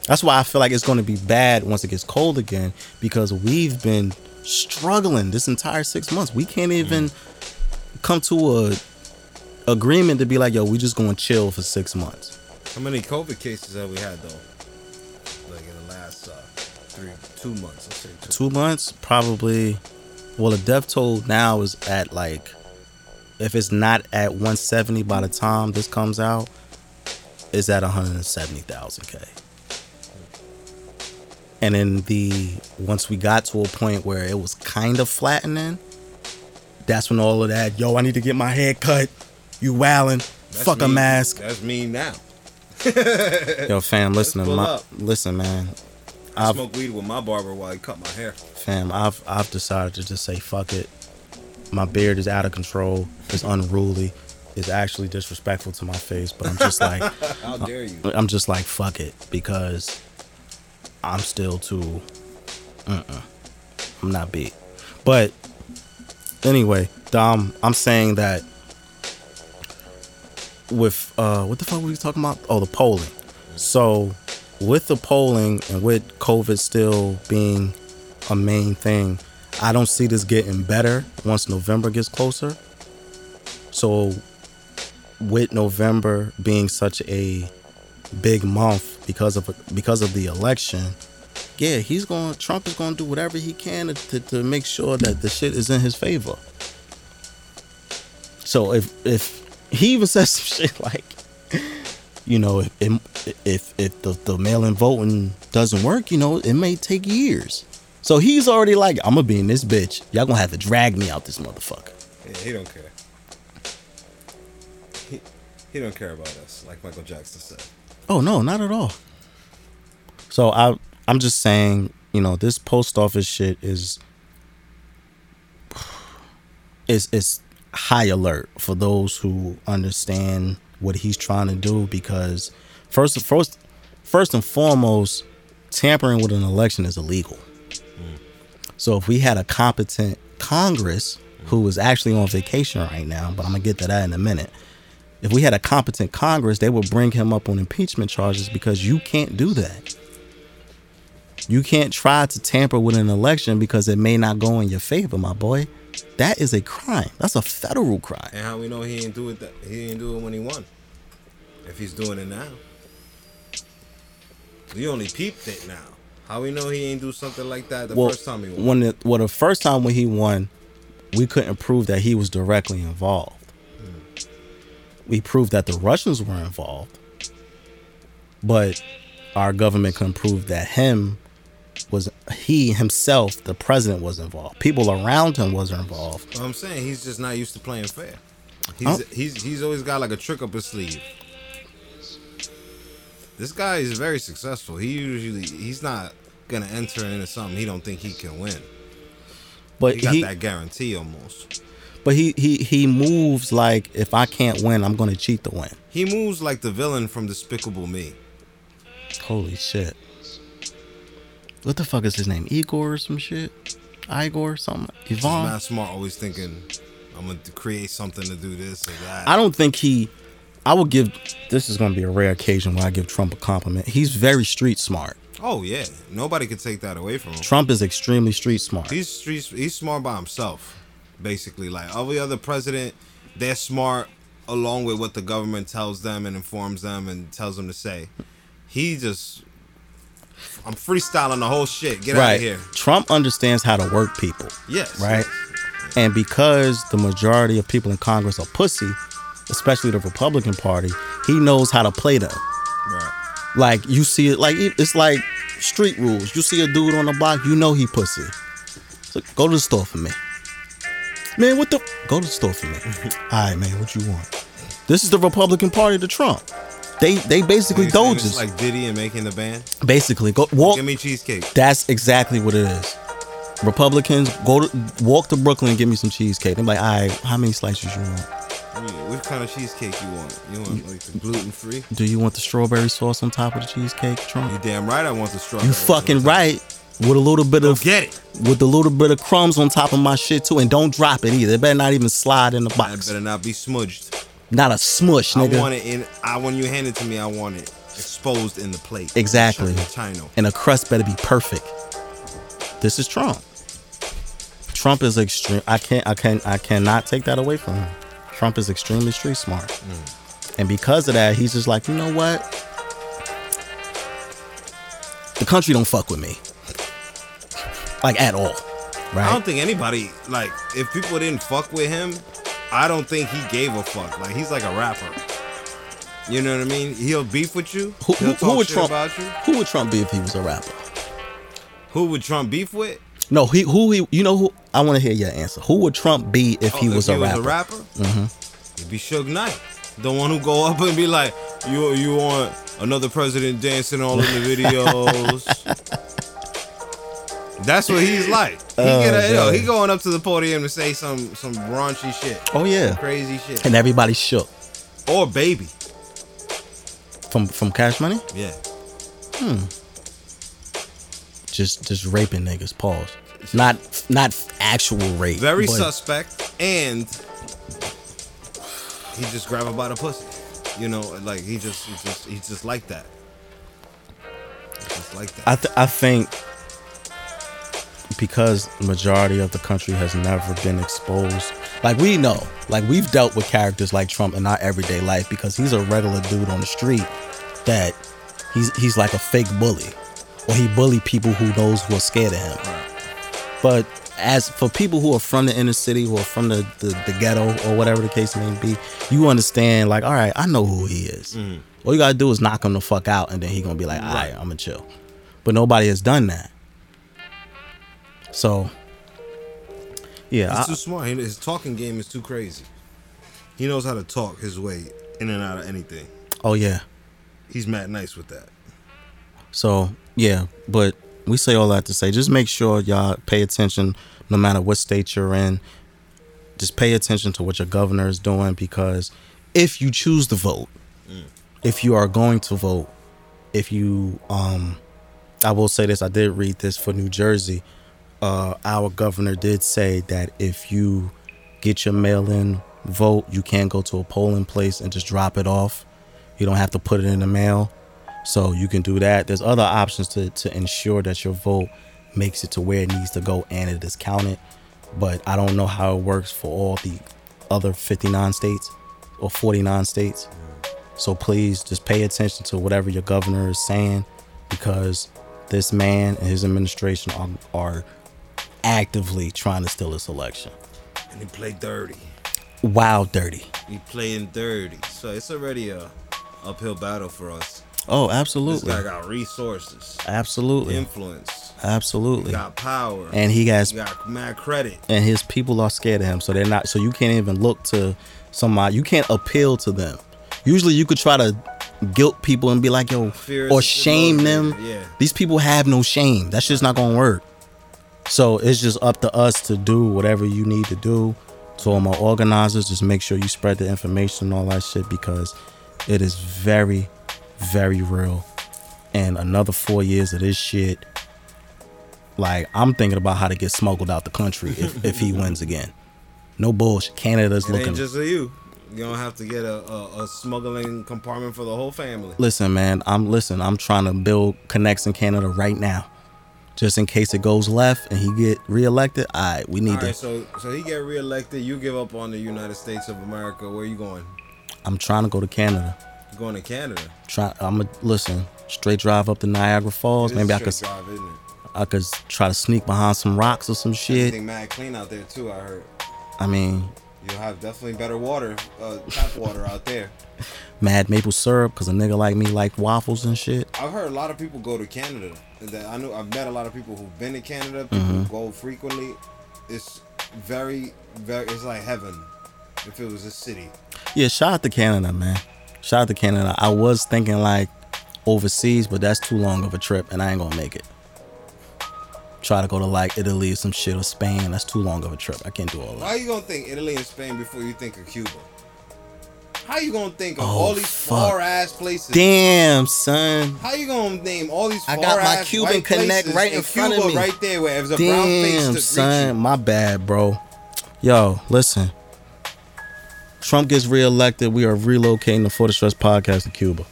That's why I feel like it's going to be bad once it gets cold again because we've been struggling this entire six months. We can't even come to a agreement to be like, yo, we just going to chill for six months. How many COVID cases have we had though? Like in the last uh, three, two months. Let's say two. two months probably well the death toll now is at like if it's not at 170 by the time this comes out it's at 170,000k and then the once we got to a point where it was kind of flattening that's when all of that yo I need to get my hair cut you That's fuck a mask That's me now. (laughs) yo fam listen pull my, up. listen man I I've- smoke weed with my barber while he cut my hair. Fam, I've I've decided to just say fuck it. My beard is out of control. It's unruly. It's actually disrespectful to my face, but I'm just like (laughs) How dare you? I'm just like fuck it because I'm still too. Uh-uh. I'm not big, but anyway, Dom, I'm saying that with uh, what the fuck were we talking about? Oh, the polling. So with the polling and with COVID still being a main thing, I don't see this getting better once November gets closer. So with November being such a big month because of because of the election, yeah, he's going. To Trump is going to do whatever he can to, to, to make sure that the shit is in his favor. So if if he even says some (laughs) shit like, you know, if if if the, the mail-in voting doesn't work, you know, it may take years. So he's already like, I'm gonna be in this bitch. Y'all gonna have to drag me out this motherfucker. Yeah, he don't care. He, he don't care about us, like Michael Jackson said. Oh no, not at all. So I I'm just saying, you know, this post office shit is (sighs) is is high alert for those who understand what he's trying to do because first first first and foremost, tampering with an election is illegal. Mm. So if we had a competent Congress who is actually on vacation right now, but I'm gonna get to that in a minute, If we had a competent Congress, they would bring him up on impeachment charges because you can't do that. You can't try to tamper with an election because it may not go in your favor, my boy. That is a crime. That's a federal crime. And how we know he ain't do it? That, he didn't do it when he won. If he's doing it now, we only peeped it now. How we know he ain't do something like that the well, first time he won? When the, well, the first time when he won, we couldn't prove that he was directly involved. Hmm. We proved that the Russians were involved, but our government couldn't prove that him was he himself, the president, was involved. People around him was involved. Well, I'm saying he's just not used to playing fair. He's Oh. he's he's always got like a trick up his sleeve. This guy is very successful. He usually he's not gonna enter into something he don't think he can win. But He got he, that guarantee almost. but he, he, he moves like if I can't win, I'm to cheat to win. He moves like the villain from Despicable Me. Holy shit! What the fuck is his name? Igor or some shit? Igor or something? He's Yvonne? not smart, always thinking I'm gonna create something to do this or that. I don't think he. I would give. This is going to be a rare occasion where I give Trump a compliment. He's very street smart. oh yeah, nobody can take that away from him. Trump is extremely street smart. He's street, he's smart by himself, basically. Like every other president, they're smart along with what the government tells them and informs them and tells them to say. He just, I'm freestyling the whole shit. Get out right. of here. Trump understands how to work people. Yes. Right. And because the majority of people in Congress are pussy, especially the Republican Party, he knows how to play them. Right. Like you see it, like it's like street rules. You see a dude on the block, you know he pussy. So go to the store for me. Man, what the? Go to the store for me. (laughs) All right, man, what you want? This is the Republican Party to Trump. They they basically doges. like Diddy and making the band. basically, go walk. Give me cheesecake. That's exactly what it is. Republicans go to walk to Brooklyn and give me some cheesecake. They're like, all right, how many slices you want? What kind of cheesecake you want? You want like the gluten free? Do you want the strawberry sauce on top of the cheesecake, Trump? You damn right. I want the strawberry. You fucking right. With a little bit of Get it. with a little bit of crumbs on top of my shit too, and don't drop it either. It better not even slide in the box. better not be smudged. Not a smush, nigga. I want it in. I when you hand it to me, I want it exposed in the plate. Exactly. China. and a crust better be perfect. This is Trump. Trump is extreme. I can't. I can't. I cannot take that away from him. Trump is extremely street smart, mm. and because of that, he's just like, you know what? The country don't fuck with me, like at all, I don't think anybody like if people didn't fuck with him, I don't think he gave a fuck. Like he's like a rapper. You know what I mean? He'll beef with you. Who, who, talk who would Trump? about you. Who would Trump be if he was a rapper? Who would Trump beef with? No, he who he. You know who? I want to hear your answer. Who would Trump be if he Oh, was, if a, he rapper? was a rapper, mm-hmm. he'd be Suge Knight, the one who go up and be like, "You you want another president dancing all in the (laughs) videos?" That's what he's like. He Oh, get a, yo, he going up to the podium to say some some raunchy shit, Oh yeah, crazy shit, and everybody shook or baby. from from Cash Money. Yeah, Hmm. just just raping niggas. Pause. Not not actual rape. very suspect, and he just grab her by the pussy. You know, like he just he just he's just like that. Just like that. I th- I think because the majority of the country has never been exposed. Like we know, like we've dealt with characters like Trump in our everyday life because he's a regular dude on the street that he's he's like a fake bully, or he bully people who knows who are scared of him. But as for people who are from the inner city, who are from the, the, the ghetto or whatever the case may be, you understand like, all right, I know who he is. Mm. All you gotta do is knock him the fuck out, and then he gonna be like, all right, I'm gonna chill. But nobody has done that. So, yeah, He's I- too smart. His talking game is too crazy. He knows how to talk his way in and out of anything. oh yeah. He's mad nice with that. So yeah, but we say all that to say, just make sure y'all pay attention, no matter what state you're in. Just pay attention to what your governor is doing because if you choose to vote, if you are going to vote, if you um, I will say this, I did read this for New Jersey. Uh, our governor did say that if you get your mail-in vote. You can go to a polling place and just drop it off. You don't have to put it in the mail. So you can do that. There's other options to, to ensure that your vote makes it to where it needs to go and it is counted. But I don't know how it works for all the other 59 states or 49 states. So please just pay attention to whatever your governor is saying because this man and his administration are, are actively trying to steal this election. And he played dirty. Wild dirty. He playing dirty. So it's already a uphill battle for us. Oh, absolutely. This guy got resources, Absolutely. influence, Absolutely. he got power, And he has he got mad credit. and his people are scared of him so they're not so you can't even look to somebody you can't appeal to them usually you could try to guilt people and be like yo Fear or shame them yeah. these people have no shame that's just not gonna work so it's just up to us to do whatever you need to do to all my organizers just make sure you spread the information and all that shit because it is very very real and another four years of this shit like I'm thinking about how to get smuggled out the country if, (laughs) if he wins again. No bullshit. Canada's It looking. ain't just a you. You don't have to get a, a, a smuggling compartment for the whole family. listen, man. I'm listen. I'm trying to build connects in Canada right now, just in case it goes left and he get reelected. All right, we need All to. so so he get reelected. You give up on the United States of America. Where you going? I'm trying to go to Canada. You going to Canada? Try. I'm gonna listen. Straight drive up to Niagara Falls. Maybe I could. straight drive, isn't it? I could try to sneak behind some rocks or some shit. Everything mad clean out there too. I heard I mean, you'll have definitely better water, uh, tap water out there. (laughs) mad maple syrup because a nigga like me like waffles and shit. I've heard a lot of people go to Canada. That I know I've met a lot of people who've been to Canada. People Mm-hmm. who go frequently. It's very, very. It's like heaven. If it was a city. Yeah, shout out to Canada, man. Shout out to Canada. I was thinking like overseas, but that's too long of a trip, and I ain't gonna make it. Try to go to like Italy or some shit or Spain. That's too long of a trip. I can't do all that. Why that. you gonna think Italy and Spain before you think of Cuba? How you gonna think of Oh, all these far ass places? Damn, son. How you gonna name all these? I got my Cuban connect right in and front of Cuba me. right there, where it was a brown face Damn, son. My bad, bro. Yo, listen. Trump gets reelected. We are relocating the For the Stress podcast to Cuba.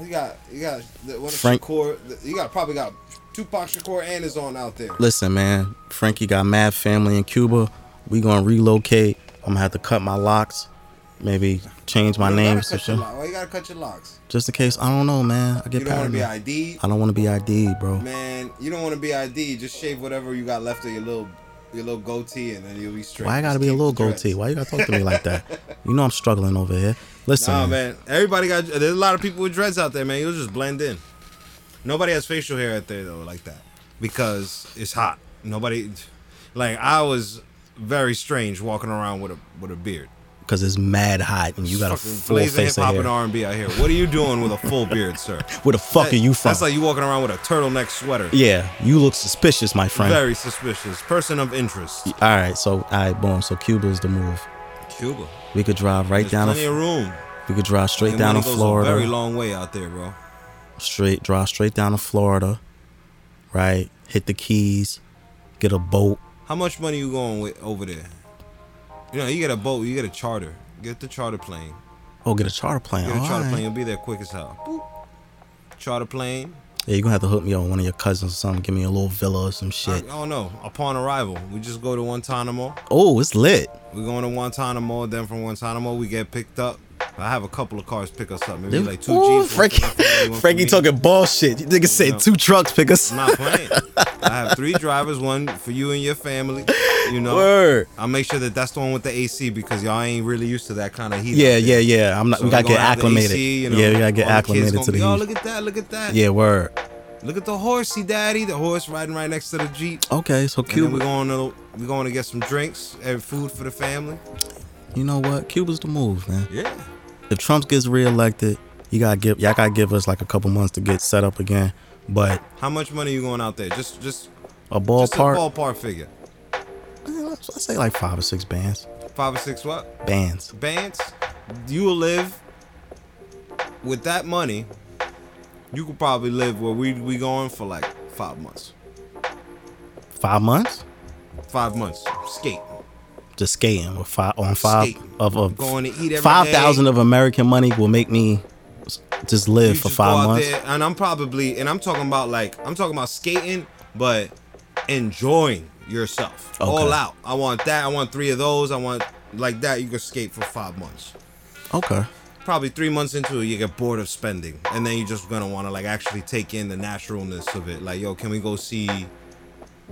you. Got, you got what Frank- Shakur, you got probably got Tupac Shakur and his on out there. Listen, man. Frankie got mad family in Cuba. We gonna relocate. I'm gonna have to cut my locks. Maybe change my name. gotta cut your shit. lock- Why you gotta cut your locks? Just in case. I don't know, man. I get You don't want to be. ID, I don't want to be ID, bro. man. You don't want to be ID. Just shave whatever you got left of your little, your little goatee, and then you'll be straight. Why I gotta Just be a little goatee? (laughs) Why you gotta talk to me like that? You know I'm struggling over here. Listen, Nah, man. man. Everybody got. There's a lot of people with dreads out there, man. You'll just blend in. Nobody has facial hair out there though, like that, because it's hot. Nobody, like I was very strange walking around with a with a beard. Because it's mad hot and you got a full face hip of hop hair. and R and B out here. What are you doing with a full beard, sir? (laughs) Where the fuck are you from? That's like you walking around with a turtleneck sweater. yeah, you look suspicious, my friend. Very suspicious. Person of interest. All right, so all right, boom. So Cuba's the move. Cuba. We could drive right There's down. plenty To, of room. we could drive straight And down to goes Florida. A very long way out there, bro. straight drive straight down to Florida, right? Hit the Keys, get a boat. How much money you going with over there? You know, you get a boat, you get a charter. Get the charter plane. Oh, get a charter plane. Get a All charter right. plane, you'll be there quick as hell. Boop. Charter plane. Yeah, you're gonna have to hook me up with one of your cousins or something. Give me a little villa or some I, shit. I don't know. Upon arrival, we just go to Guantanamo. Oh, it's lit. We're going to Guantanamo. Then from Guantanamo, we get picked up. I have a couple of cars pick us up. Maybe like two Ooh, G's. Frankie, for my family, one for Frankie talking bullshit. You nigga said know. two trucks pick us. I'm not playing. I have three drivers, one for you and your family. You know, Word. I'll make sure that that's the one with the AC because y'all ain't really used to that kind of heat. Yeah, yeah, yeah. I'm not. So we gotta get acclimated. AC, you know, yeah, we gotta get all the kids acclimated gonna the be, Oh, look at that! Look at that! Yeah, word. Look at the horsey, daddy. The horse riding right next to the jeep. Okay, so then we're going to we're going to get some drinks and food for the family. You know what? Cuba's the move, man. Yeah. If Trump gets reelected, you gotta give. Y'all gotta give us like a couple months to get set up again. But How much money you going out there? Just just a just a ballpark, ballpark figure. eh, let's say like five or six bands. Five or six what? Bands. bands, you will live with that money. You could probably live where we we going for like five months. Five months. Five months skate, Just skating with five on five. Skating. of a Going to eat every five thousand of American money will make me just live You for just five months. there, and I'm probably, and I'm talking about like, I'm talking about skating, but enjoying yourself all out. I want that. I want three of those. I want like that. You can skate for five months. Okay. Probably three months into it, you get bored of spending, and then you're just gonna want to like actually take in the naturalness of it. Like, yo, can we go see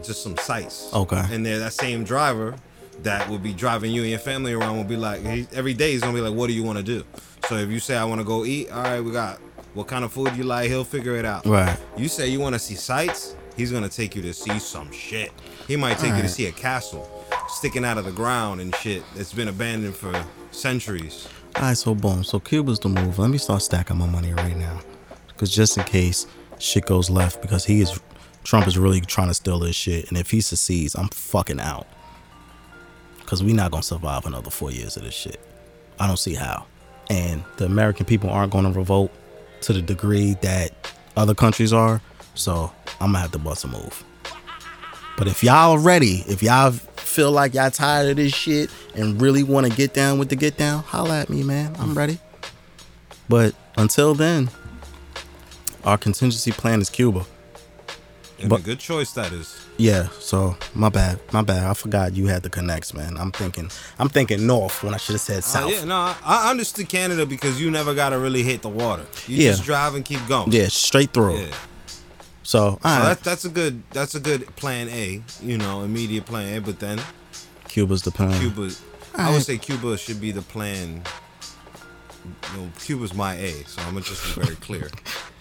just some sights? Okay. And there, that same driver that will be driving you and your family around will be like, he, every day he's gonna be like, what do you want to do? So if you say I want to go eat, all right, we got what kind of food you like. He'll figure it out. Right. You say you want to see sights, he's gonna take you to see some shit. He might take you to see a castle sticking out of the ground and shit that's been abandoned for centuries. All right, so boom. So Cuba's the move. Let me start stacking my money right now, because just in case shit goes left, because he is Trump is really trying to steal this shit, and if he succeeds, I'm fucking out. Because we're not gonna survive another four years of this shit. I don't see how. And the American people aren't gonna revolt to the degree that other countries are. So I'm gonna have to bust a move. But if y'all ready, if y'all feel like y'all tired of this shit and really want to get down with the get down, holla at me, man. I'm ready. But until then, our contingency plan is Cuba. And But- a good choice that is. Yeah, so my bad, my bad. I forgot you had the connects, man. I'm thinking, I'm thinking north when I should have said Uh, south. yeah, no, I- understood Canada because you never gotta really hit the water. You Yeah. just drive and keep going. Yeah, straight through. Yeah. So, all So right, that, that's a good that's a good plan A, you know, immediate plan A, but then Cuba's the plan. Cuba I would say Cuba should be the plan you know, Cuba's my A, so I'm gonna just be very clear.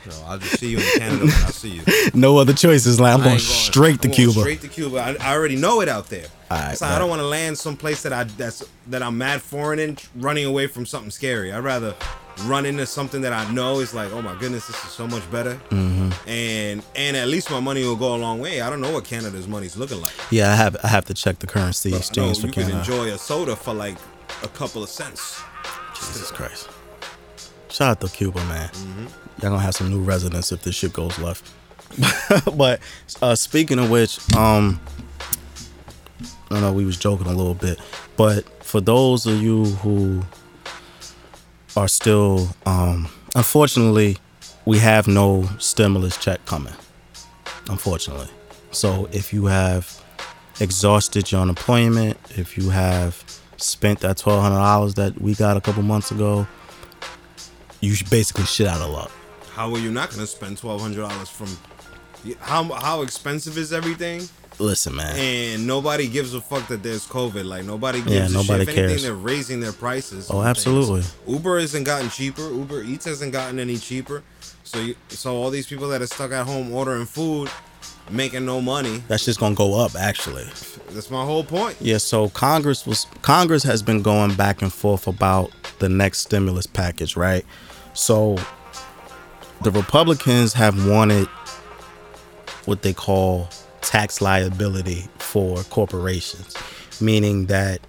You know, I'll just see you in Canada when I see you. No other choices. Like I'm I going straight to I'm Cuba. Straight to Cuba. I, I already know it out there. Alright, so I don't want to land someplace that I that's that I'm mad foreign in, running away from something scary. I'd rather run into something that I know is like, oh my goodness, this is so much better. Mm-hmm. And and at least my money will go a long way. I don't know what Canada's money's looking like. Yeah, I have I have to check the currency know exchange for you can enjoy a soda for like a couple of cents. Jesus Christ. Shout out to Cuba, man. Mm-hmm. Y'all gonna have some new residents if this shit goes left. (laughs) but uh, speaking of which, um, I know we was joking a little bit, but for those of you who are still, um, unfortunately, we have no stimulus check coming. Unfortunately, so if you have exhausted your unemployment, if you have spent that twelve hundred dollars that we got a couple months ago, you should basically shit out of luck. How are you not gonna spend twelve hundred dollars from? How how expensive is everything? Listen, man. and nobody gives a fuck that there's COVID. Like nobody gives Yeah, a nobody shit. If anything, cares. they're raising their prices. Oh, absolutely. things. Uber hasn't gotten cheaper. Uber Eats hasn't gotten any cheaper. So you, so all these people that are stuck at home ordering food, making no money. That's just gonna go up, actually. That's my whole point. Yeah. So Congress was Congress has been going back and forth about the next stimulus package, right? So the Republicans have wanted what they call tax liability for corporations, meaning that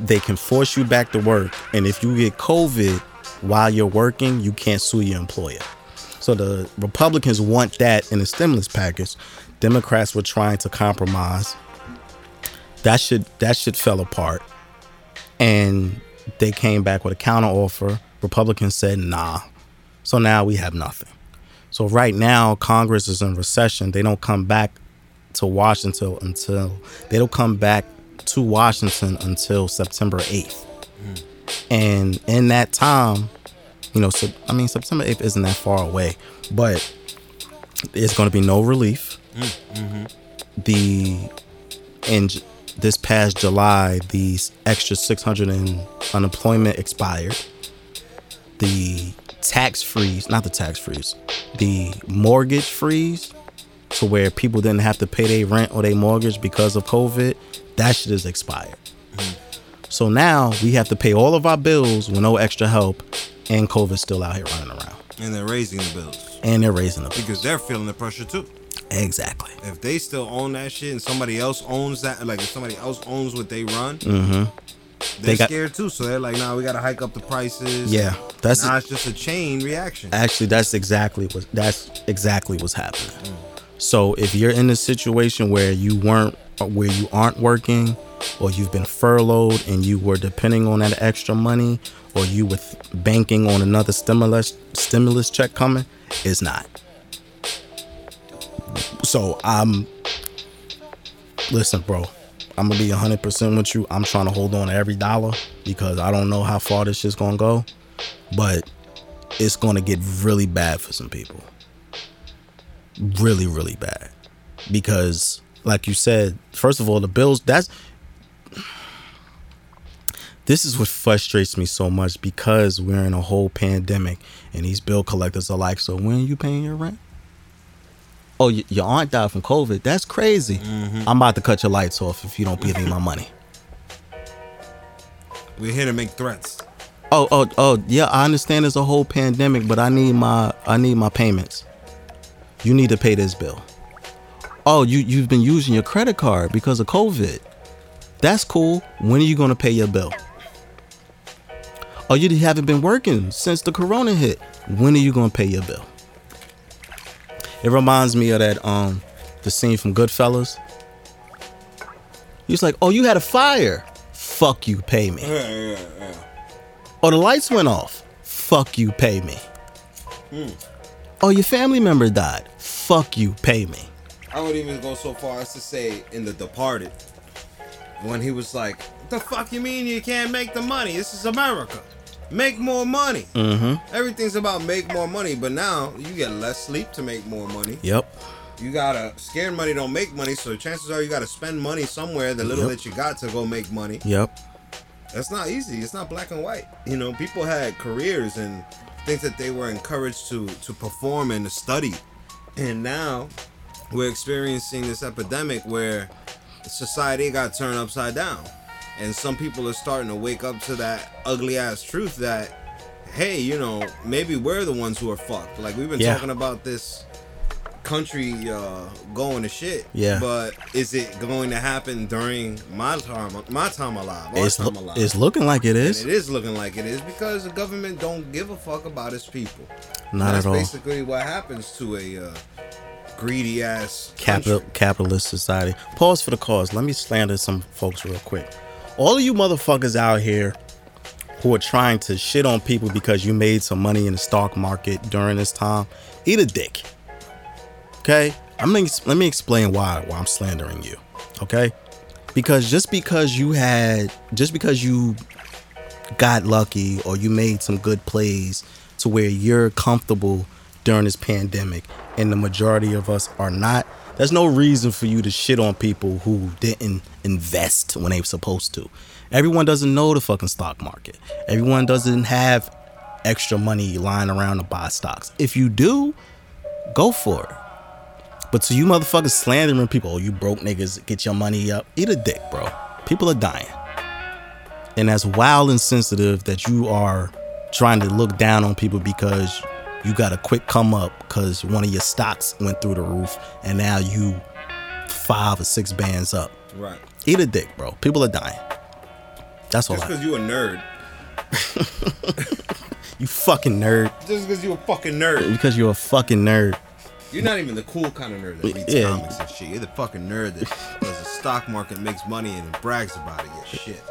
they can force you back to work, and if you get COVID while you're working, you can't sue your employer. So the Republicans want that in the stimulus package. Democrats were trying to compromise. That should that should fell apart, and they came back with a counter offer. Republicans said nah. So now we have nothing. So right now Congress is in recession. They don't come back to Washington until they don't come back to Washington until September 8th. Hmm. And in that time, you know, so I mean September 8th isn't that far away, but it's going to be no relief. Hmm, mm-hmm. The in this past July, the extra 600 in unemployment expired. The tax freeze, not the tax freeze, the mortgage freeze to where people didn't have to pay their rent or their mortgage because of COVID, that shit is expired. So now we have to pay all of our bills with no extra help, and COVID's still out here running around. And they're raising the bills And they're raising the bill. because they're feeling the pressure too. Exactly. If they still own that shit and somebody else owns that, like if somebody else owns what they run, Mm-hmm. They're They got- scared too. So they're like, nah, we gotta hike up the prices. Yeah, that's Nah, it's just a chain reaction. actually that's exactly what that's exactly what's happening. Mm. So if you're in a situation where you weren't where you aren't working or you've been furloughed and you were depending on that extra money, or you were banking on another stimulus stimulus check coming, it's not. So I'm listen, bro. I'm gonna be 100% with you. I'm trying to hold on to every dollar because I don't know how far this shit's gonna go, but it's gonna get really bad for some people. Really, really bad. Because, like you said, first of all, the bills, that's this is what frustrates me so much because we're in a whole pandemic and these bill collectors are like, so when are you paying your rent? Oh, y- your aunt died from COVID. That's crazy. Mm-hmm. I'm about to cut your lights off if you don't pay me my money. We're here to make threats. Oh, oh, oh, yeah. I understand there's a whole pandemic, but I need my I need my payments. You need to pay this bill. Oh, you you've been using your credit card because of COVID. That's cool. When are you gonna pay your bill? Oh, you haven't been working since the corona hit. When are you gonna pay your bill? It reminds me of that um the scene from Goodfellas. He's like, "Oh, you had a fire. Fuck you, pay me." Oh, the lights went off. Fuck you, pay me. Oh, your family member died. Fuck you, pay me. I would even go so far as to say in The Departed, when he was like, "The fuck you mean you can't make the money? This is America. Make more money. Mm-hmm. Everything's about make more money, but now you get less sleep to make more money. Yep. You gotta scared money don't make money, so chances are you gotta spend money somewhere. The little Yep. that you got to go make money. Yep. That's not easy. It's not black and white. You know, people had careers and things that they were encouraged to to perform and to study. And now we're experiencing this epidemic where society got turned upside down. And some people are starting to wake up to that ugly ass truth that hey, you know, maybe we're the ones who are fucked. Like we've been Yeah. talking about this country uh going to shit. Yeah. But is it going to happen during my time my time alive? It's, time alive? it's looking like it is. And it is looking like it is because the government don't give a fuck about its people. Not That's at all. basically what happens to a uh, greedy ass Capital capitalist society. Pause for the cause. Let me slander some folks real quick. All of you motherfuckers out here who are trying to shit on people because you made some money in the stock market during this time, eat a dick. Okay? I'm let me explain why why I'm slandering you. Okay? Because just because you had just because you got lucky or you made some good plays to where you're comfortable during this pandemic and the majority of us are not there's no reason for you to shit on people who didn't invest when they were supposed to. Everyone doesn't know the fucking stock market. Everyone doesn't have extra money lying around to buy stocks. If you do go for it. But to you motherfuckers slandering people oh you broke niggas get your money up eat a dick bro. People are dying. And that's wild and sensitive that you are trying to look down on people because you got a quick come up because one of your stocks went through the roof and now you five or six bands up. Right. Eat a dick, bro. People are dying. That's all. Just because you a nerd. (laughs) you fucking nerd. Just because you a fucking nerd. Because you're a fucking nerd. You're not even the cool kind of nerd that reads Yeah. comics and shit. You're the fucking nerd that does the stock market makes money and brags about it. Yeah, shit.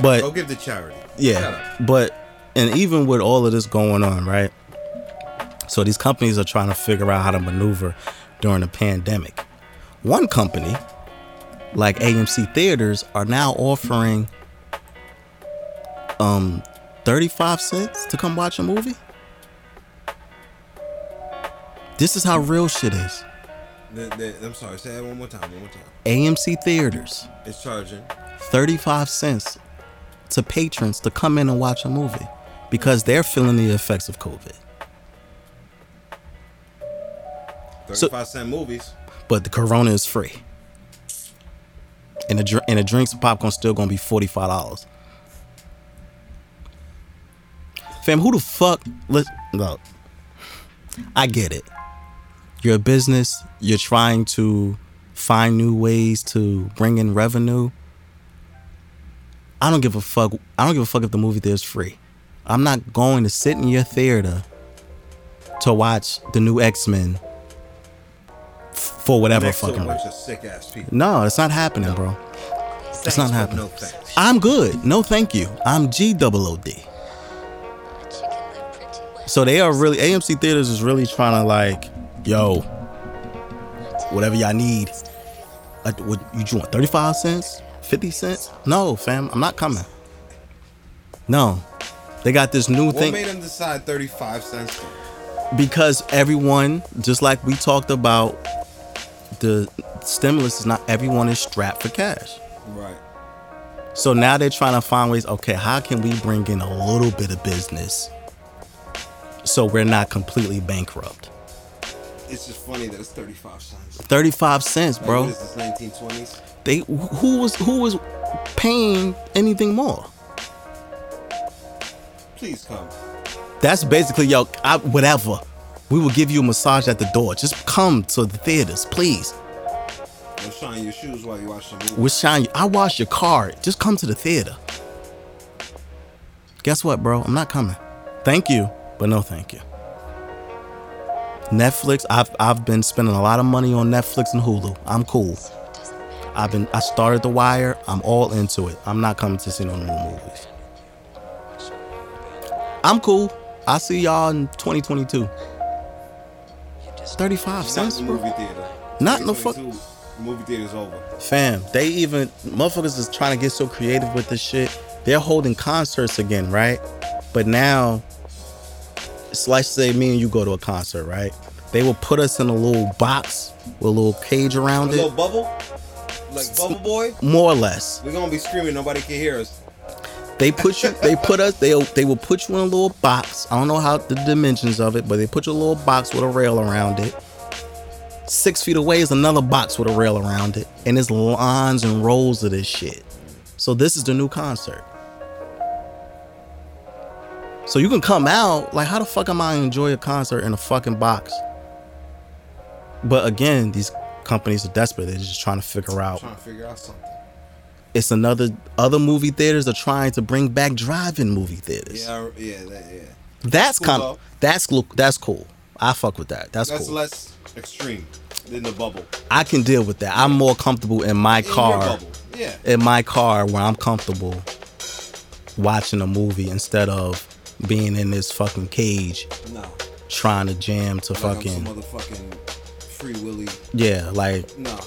But Go give to charity. Yeah, but and even with all of this going on, right? So these companies are trying to figure out how to maneuver during the pandemic. One company, like AMC Theaters, are now offering um 35 cents to come watch a movie. This is how real shit is. The- the- I'm sorry. Say that one more time. One more time. AMC Theaters, It's charging. 35 cents to patrons to come in and watch a movie because they're feeling the effects of COVID. So- 35 cent movies. But the Corona is free, and the and the drinks and popcorn still gonna be forty five dollars. Fam, who the fuck? Let look. I get it. You're a business. You're trying to find new ways to bring in revenue. I don't give a fuck. I don't give a fuck if the movie theater's free. I'm not going to sit in your theater to watch the new X Men for whatever Next fucking reason. of sick ass people. No, it's not happening, bro. It's not happening. No thanks. I'm good. No, thank you. I'm G double O D. So they are really AMC theaters is really trying to like, yo, whatever y'all need. Uh, what you want? Thirty five cents? Fifty cents? No, fam. I'm not coming. No, they got this new What thing What made them decide 35 cents? because everyone, just like we talked about, the stimulus is not everyone is strapped for cash. Right. So now they're trying to find ways. Okay, how can we bring in a little bit of business so we're not completely bankrupt? It's just funny that it's 35 cents. Thirty-five cents, Like, bro. What is this, 1920s? They who was who was paying anything more? Please come. That's basically yo. I, whatever. We will give you a massage at the door. Just come to the theaters, please. Go shine your shoes while you watch the movie. We'll shine. I wash your car. Just come to the theater. Guess what, bro? I'm not coming. Thank you, but no thank you. Netflix, I've I've been spending a lot of money on Netflix and Hulu. I'm cool. I've been I started The Wire. I'm all into it. I'm not coming to see no new movies. I'm cool. I'll see y'all in 2022. 35 Not cents, movie theater. Not in the fuck- 2022, Movie theater's over. Fam, they even motherfuckers is trying to get so creative with this shit. They're holding concerts again, right? But now, it's like say me and you go to a concert, right? They will put us in a little box with a little cage around A around little it, bubble? Like Bubble Boy? more or less. We're gonna be screaming, nobody can hear us. They put you, they put us, they they will put you in a little box. I don't know how the dimensions of it, but they put you a little box with a rail around it. Six feet away is another box with a rail around it, and it's lines and rows of this shit. So this is the new concert. So you can come out like, how the fuck am I enjoy a concert in a fucking box? But again, these companies are desperate. They're just trying to figure out trying to figure out something. It's another other movie theaters are trying to bring back drive-in movie theaters. Yeah, yeah, that, yeah. that's cool, kind of that's cool. That's cool. I fuck with that. That's, That's cool. less extreme than the bubble. I can deal with that. I'm more comfortable in my In car. Yeah. In my car where I'm comfortable watching a movie instead of being in this fucking cage No. trying to jam to Like fucking some motherfucking free willy. yeah. Like No.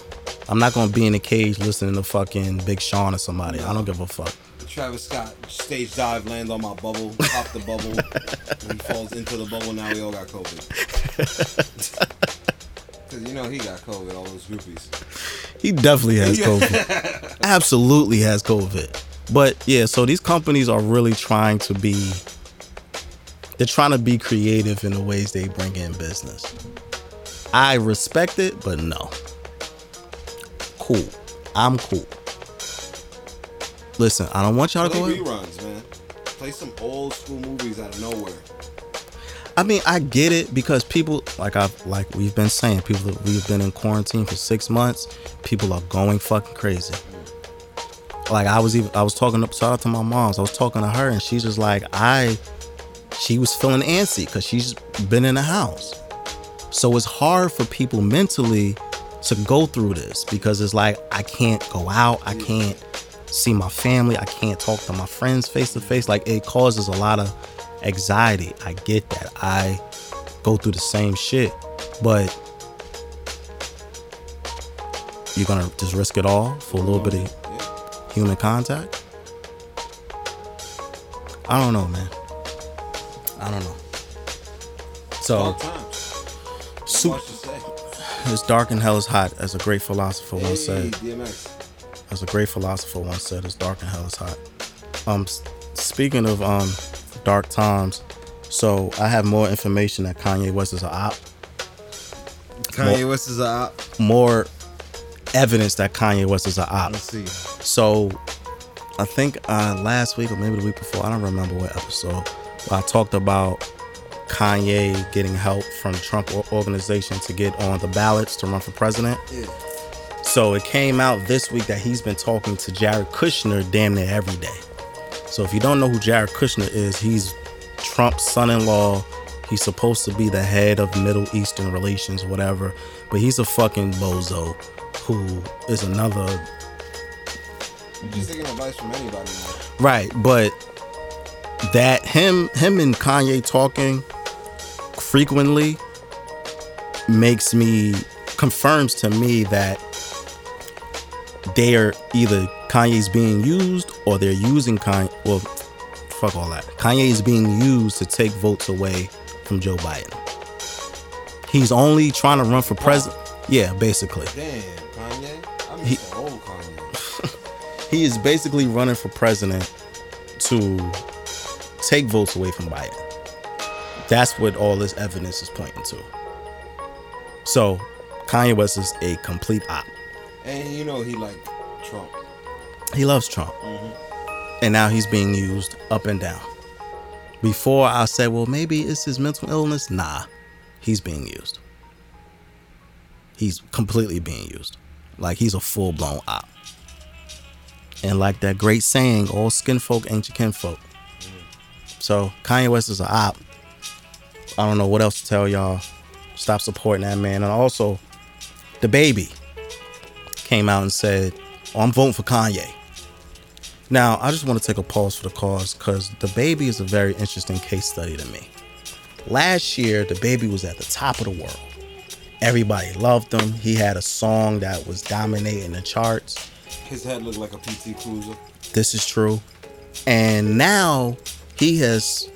I'm not gonna be in a cage listening to fucking Big Sean or somebody. I don't give a fuck. Travis Scott stage dive, land on my bubble, pop the bubble, (laughs) and he falls into the bubble. Now we all got COVID. (laughs) Cause you know he got COVID. All those groupies. He definitely has COVID. (laughs) Absolutely has COVID. But yeah, so these companies are really trying to be they're trying to be creative in the ways they bring in business. I respect it, but no. Cool. I'm cool. Listen, I don't want y'all to go. reruns, man. Play some old school movies out of nowhere. I mean, I get it because people like I've like we've been saying, people we've been in quarantine for six months. People are going fucking crazy. Like I was even I was talking to shout out to my mom's. I was talking to her and she's just like I she was feeling antsy because she's been in the house. So it's hard for people mentally to go through this because it's like I can't go out, I can't see my family, I can't talk to my friends face to face. Like it causes a lot of anxiety. I get that. I go through the same shit, but you're gonna just risk it all for a little bit of human contact. I don't know, man. I don't know. So Dark it's dark and hell is hot, as a great philosopher once said. DMX. As a great philosopher once said, "It's dark and hell is hot." Um, speaking of um, dark times, so I have more information that Kanye West is a op. Kanye West is a op. More evidence that Kanye West is a op. Let's see. So, I think uh, last week or maybe the week before, I don't remember what episode, I talked about Kanye getting help from Trump organization to get on the ballots to run for president. Yeah. So it came out this week that he's been talking to Jared Kushner damn near every day. So if you don't know who Jared Kushner is, he's Trump's son-in-law. He's supposed to be the head of Middle Eastern relations, whatever. But he's a fucking bozo who is another You're just taking advice from anybody. Right, but that him him and Kanye talking frequently makes me confirms to me that they are either Kanye's being used or they're using Kanye. Well, fuck all that. Kanye is being used to take votes away from Joe Biden. He's only trying to run for president. Yeah, basically. Damn, Kanye. I He- the old Kanye. (laughs) He is basically running for president to take votes away from Biden. That's what all this evidence is pointing to. So, Kanye West is a complete op. And you know he like Trump. He loves Trump. Mm-hmm. And now he's being used up and down. Before I said, well, maybe it's his mental illness. Nah, he's being used. He's completely being used. Like he's a full blown op. And like that great saying, all skin folk ain't your kinfolk. Mm-hmm. So Kanye West is a op. I don't know what else to tell y'all. Stop supporting that man. And also, DaBaby came out and said, oh, I'm voting for Kanye. Now, I just want to take a pause for the cause because DaBaby is a very interesting case study to me. Last year, DaBaby was at the top of the world. Everybody loved him. He had a song that was dominating the charts. His head looked like a PT Cruiser. This is true. And now he has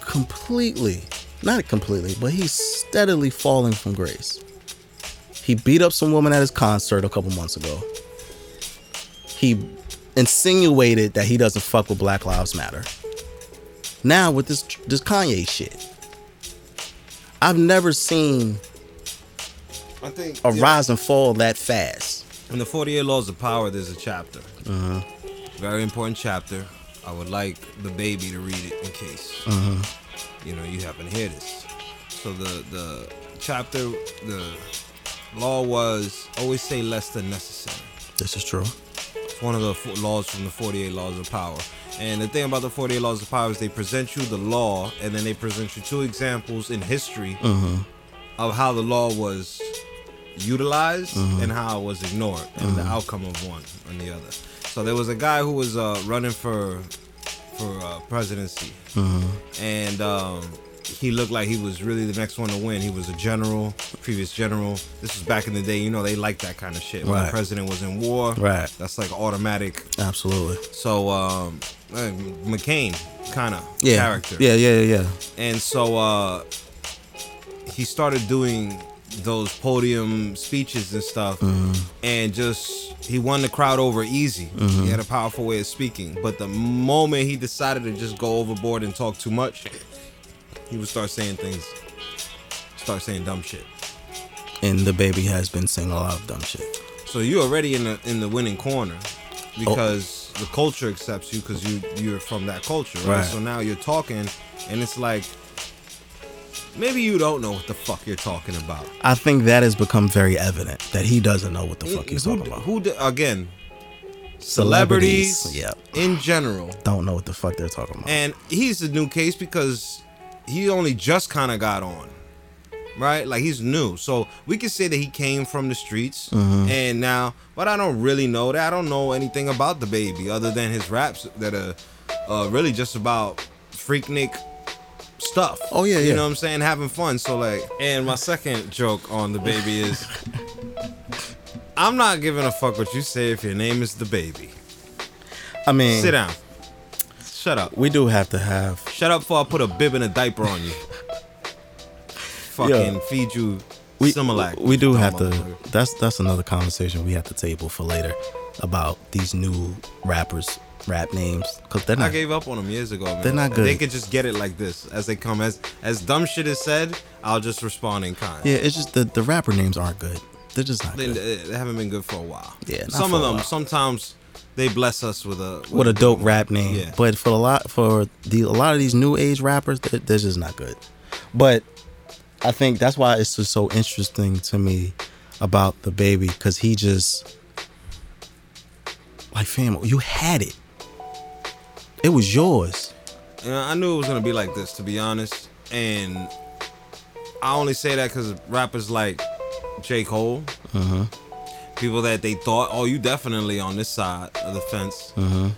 completely, not completely, but he's steadily falling from grace. He beat up some woman at his concert a couple months ago. He insinuated that he doesn't fuck with Black Lives Matter. Now with this this Kanye shit. I've never seen I think a yeah, rise and fall that fast. in the 48 Laws of Power. There's a chapter. uh-huh. Very important chapter. I would like DaBaby to read it in case you know you happen to hear this. So the the chapter the law was always say less than necessary. This is true. It's one of the laws from the 48 Laws of Power. And the thing about the 48 Laws of Power is they present you the law and then they present you two examples in history mm-hmm. of how the law was utilized mm-hmm. and how it was ignored and the mm-hmm. outcome of one and the other. So there was a guy who was uh, running for for uh, presidency, and um, he looked like he was really the next one to win. He was a general, previous general. This was back in the day, you know, they liked that kind of shit. When Right. the president was in war, Right. That's like automatic. Absolutely. So um, McCain kind of Yeah. character, Yeah, yeah, yeah, yeah. and so uh, he started doing those podium speeches and stuff, and just he won the crowd over easy. He had a powerful way of speaking, but the moment he decided to just go overboard and talk too much, he would start saying things, start saying dumb shit. And DaBaby has been saying a lot of dumb shit. So you're already in the in the winning corner oh. because the culture accepts you because you you're from that culture, right? Right. So now you're talking, and it's like maybe you don't know what the fuck you're talking about. I think that has become very evident that he doesn't know what the fuck he's who, talking about. Who d- again? Celebrities, Celebrities, yep. in general, Don't know what the fuck they're talking about. and he's a new case because he only just kind of got on. Right, like he's new, so we can say that he came from the streets, Mm-hmm. and now, but I don't really know that. I don't know anything about DaBaby other than his raps that are uh, really just about freaknik stuff. Oh, yeah, you yeah. know what I'm saying, having fun. So like, and my second joke on DaBaby is, (laughs) I'm not giving a fuck what you say if your name is DaBaby. I mean, Sit down. Shut up. we do have to have. Shut up before I put a bib and a diaper on you. (laughs) Fucking Yeah. feed you We, Similac. we do have to. That's that's another conversation we have to table for later about these new rappers, rap names, because they're not. I gave up on them years ago, man. They're not good. They could just get it like this as they come. As as dumb shit is said, I'll just respond in kind. yeah, it's just the the rapper names aren't good. They're just not They, good. they haven't been good for a while. Yeah, some of them. Sometimes they bless us with a What a dope rap name. Yeah. But for a lot for the a lot of these new age rappers, they're, they're just not good. But I think that's why it's just so interesting to me about DaBaby because he just like fam, you had it. It was yours. I knew it was gonna be like this, to be honest. And I only say that because rappers like J. Cole, people that they thought, oh, you definitely on this side of the fence. Mm-hmm.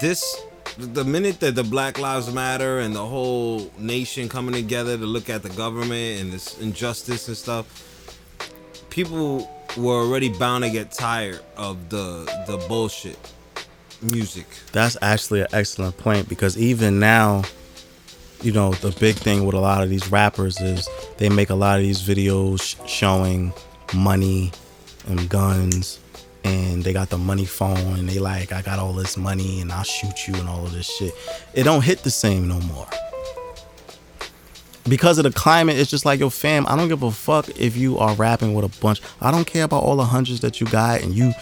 This, the minute that the Black Lives Matter and the whole nation coming together to look at the government and this injustice and stuff, people were already bound to get tired of the the bullshit music. That's actually an excellent point because even now, you know, the big thing with a lot of these rappers is they make a lot of these videos showing money and guns and they got the money phone and they like I got all this money and I'll shoot you and all of this shit. It don't hit the same no more. Because of the climate, it's just like yo fam, I don't give a fuck if you are rapping with a bunch. I don't care about all the hundreds that you got and you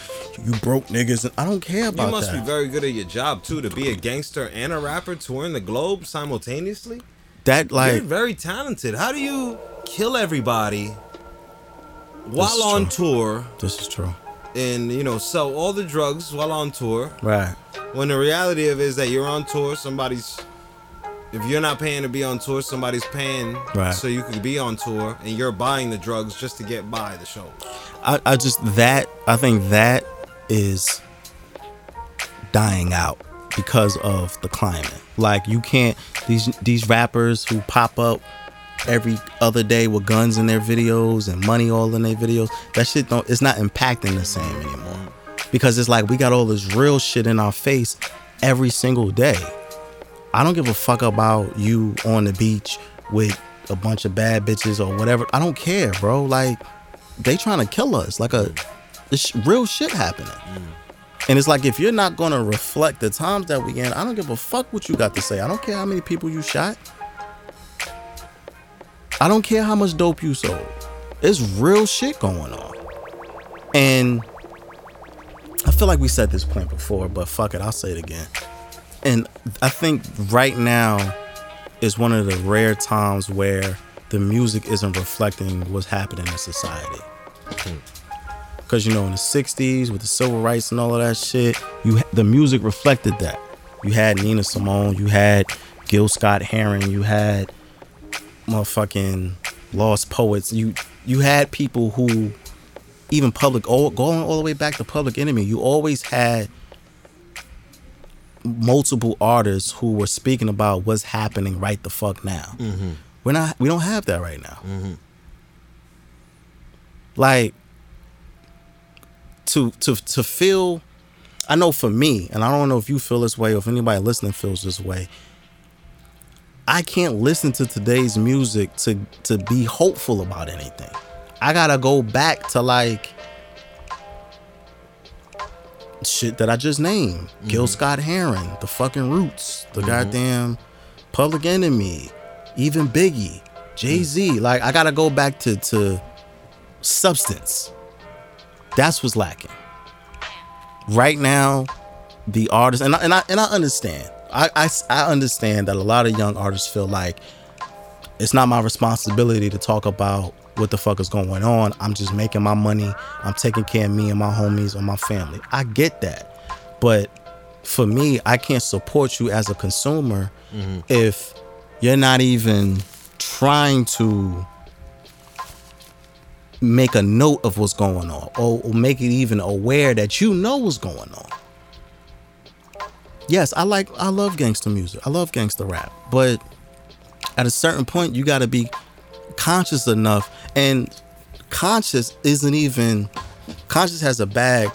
you broke niggas and I don't care about You must that. be very good at your job too to be a gangster and a rapper touring the globe simultaneously. that like You're very talented. How do you kill everybody while on true. tour this is true. and you know sell all the drugs while on tour? Right. When the reality of it is that you're on tour, somebody's if you're not paying to be on tour, somebody's paying Right. so you can be on tour, and you're buying the drugs just to get by the show. I, I just that I think that is dying out because of the climate. Like you can't these these rappers who pop up every other day with guns in their videos and money all in their videos. That shit don't it's not impacting the same anymore. Because it's like we got all this real shit in our face every single day. I don't give a fuck about you on the beach with a bunch of bad bitches or whatever. I don't care, bro. Like they trying to kill us. Like a this real shit happening. Mm. And it's like if you're not gonna reflect the times that we in, I don't give a fuck what you got to say. I don't care how many people you shot. I don't care how much dope you sold. It's real shit going on. And I feel like we said this point before, but fuck it, I'll say it again. And I think right now is one of the rare times where the music isn't reflecting what's happening in society. Because you know, in the '60s with the civil rights and all of that shit, you the music reflected that. You had Nina Simone, you had Gil Scott Heron, you had motherfucking Last Poets. You you had people who even public all, going all the way back to Public Enemy. You always had multiple artists who were speaking about what's happening right the fuck now. Mm-hmm. We're not. We don't have that right now. Mm-hmm. Like to to to feel. I know for me, and I don't know if you feel this way or if anybody listening feels this way. I can't listen to today's music to to be hopeful about anything. I gotta go back to like shit that I just named. Gil mm-hmm. Scott Heron, the fucking Roots, the mm-hmm. goddamn Public Enemy, even Biggie, Jay Z. Mm. Like I gotta go back to to substance. That's what's lacking. Right now, the artists and I, and I and I understand. I, I I understand that a lot of young artists feel like it's not my responsibility to talk about what the fuck is going on. I'm just making my money. I'm taking care of me and my homies and my family. I get that. But for me, I can't support you as a consumer mm-hmm. if you're not even trying to make a note of what's going on or, or make it even aware that you know what's going on. Yes, I like I love gangster music. I love gangster rap. But at a certain point you got to be conscious enough and conscious isn't even conscious has a bad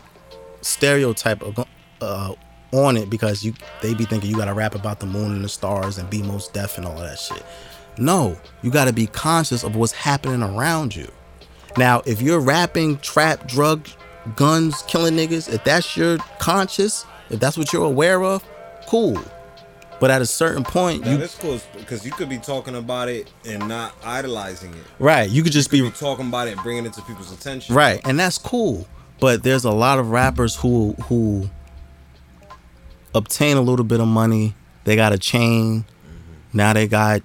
stereotype of, uh, on it because you they be thinking you got to rap about the moon and the stars and be Mos Def and all that shit. No, you got to be conscious of what's happening around you. Now, if you're rapping trap, drug, guns, killing niggas, if that's your conscious, if that's what you're aware of, cool. But at a certain point, Now, you that's cool because you could be talking about it and not idolizing it. right, you could just be Be talking about it, and bringing it to people's attention. Right, and that's cool. But there's a lot of rappers who who obtain a little bit of money. They got a chain. Mm-hmm. Now they got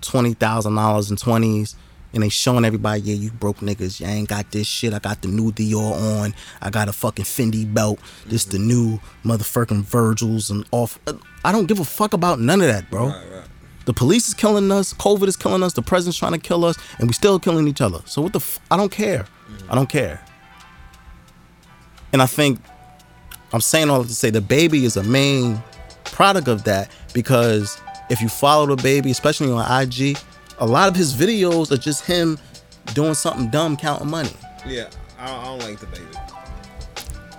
twenty thousand dollars in twenties, and they showing everybody, yeah, you broke niggas. You ain't got this shit. I got the new Dior on. I got a fucking Fendi belt. This the mm-hmm. new motherfucking Virgils and off. I don't give a fuck about none of that, bro. Right, right. The police is killing us. COVID is killing us. The president's trying to kill us, and we still killing each other. So what the? F- I don't care. Mm-hmm. I don't care. And I think I'm saying all that to say DaBaby is a main product of that because if you follow DaBaby, especially on IG, a lot of his videos are just him doing something dumb counting money. Yeah, I don't, I don't like DaBaby.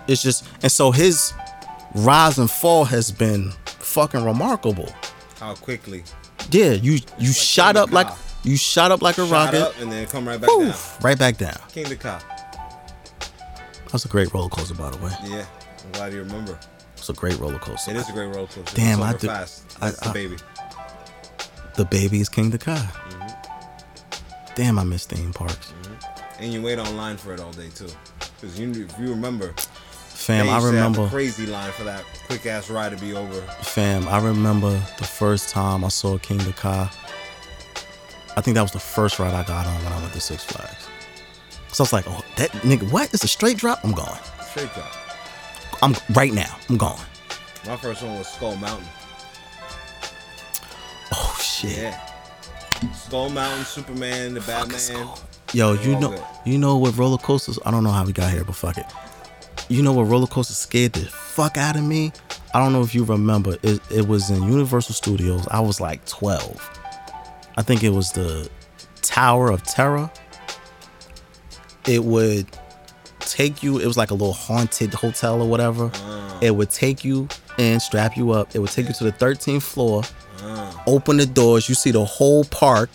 It's just and so his rise and fall has been fucking remarkable. How quickly Yeah, you you like shot up like you shot up like a shot rocket. up and then come right back down. Right back down. Kingda Ka. That's a great roller coaster, by the way. Yeah, I'm glad you remember. It's a great roller coaster. It is a great roller coaster. Damn, I did- fast. I- That's the I- baby. DaBaby is Kingda Ka. Mm-hmm. Damn, I miss theme parks. And you wait online for it all day too. Because you, if you remember, Fam, I used to have a remember. crazy line for that quick ass ride to be over. Fam, I remember the first time I saw Kingda Ka. I think that was the first ride I got on when I went to Six Flags. So I was like, oh, that nigga, what? It's a straight drop? I'm gone. Straight drop. I'm right now. I'm gone. My first one was Skull Mountain. Shit. Yeah. Skull Mountain, Superman, the Batman. Yo, you know, good. you know what roller coasters? I don't know how we got here, but fuck it. You know what roller coasters scared the fuck out of me? I don't know if you remember. It, it was in Universal Studios. I was like 12. I think it was the Tower of Terror. It would take you. It was like a little haunted hotel or whatever. Ah. It would take you and strap you up. It would take you to the 13th floor. Open the doors. You see the whole park.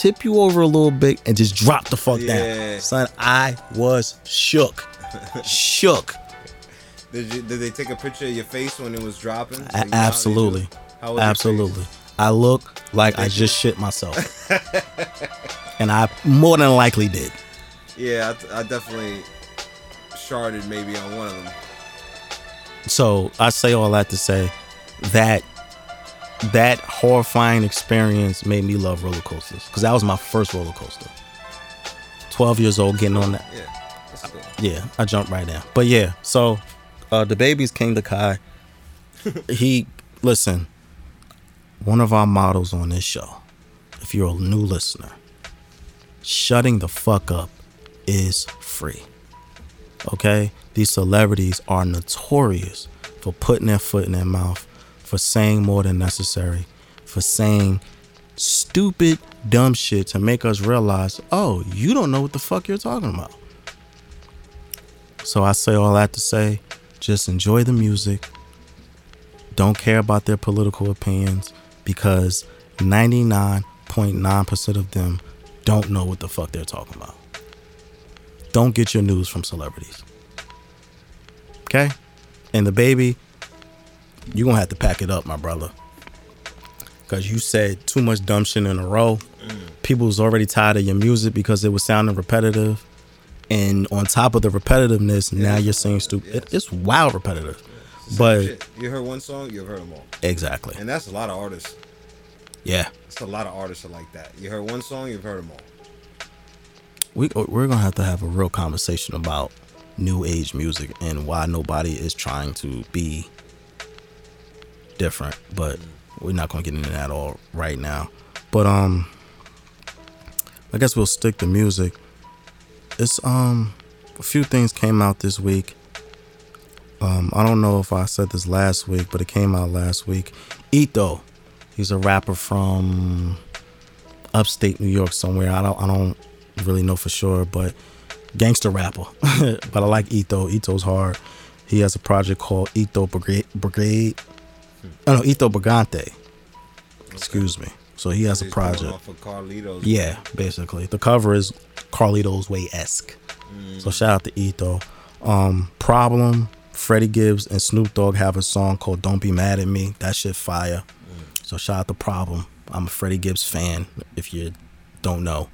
Tip you over a little bit and just drop the fuck Yeah. down. Son, I was shook. shook. (laughs) Did you? Did they take a picture of your face when it was dropping? A- Like, you know how they do? absolutely. How Absolutely. I look like I just shit myself. (laughs) and I more than likely did. Yeah, I, I definitely sharded maybe on one of them. So I say all that to say that that horrifying experience made me love roller coasters because that was my first roller coaster. Twelve years old, getting on that. Yeah. Yeah, I jumped right in. But yeah, so uh the baby's Kingda Ka. (laughs) he listen, one of our models on this show, if you're a new listener, shutting the fuck up is free. Okay? These celebrities are notorious for putting their foot in their mouth, for saying more than necessary, for saying stupid, dumb shit to make us realize, oh, you don't know what the fuck you're talking about. So I say all that to say, just enjoy the music. Don't care about their political opinions because 99.9% of them don't know what the fuck they're talking about. Don't get your news from celebrities. Okay? And DaBaby, you're going to have to pack it up, my brother. Because you said too much dumb shit in a row. Mm. People was already tired of your music because it was sounding repetitive. And on top of the repetitiveness, now you're saying stupid. It, it's wild repetitive. But Shit, you heard one song, you've heard them all, exactly. and that's a lot of artists. Yeah. It's a lot of artists are like that. You heard one song, you've heard them all. we uh, we're gonna have to have a real conversation about new age music and why nobody is trying to be different. But we're not gonna get into that all right now. But um, I guess we'll stick to music. It's um, a few things came out this week. Um, I don't know if I said this last week, but it came out last week. Eto, he's a rapper from upstate New York somewhere. I don't I don't really know for sure, but gangster rapper. (laughs) but I like Eto. Eto's hard. He has a project called Eto Brigade. Brigade. Oh no, Eto Brigante. Excuse me. So he has a project. off of Carlitos. Yeah, basically. The cover is Carlito's Way esque. So shout out to Eto. Um, Problem, Freddie Gibbs, and Snoop Dogg have a song called Don't Be Mad at Me. That shit fire. So shout out to Problem. I'm a Freddie Gibbs fan, if you don't know.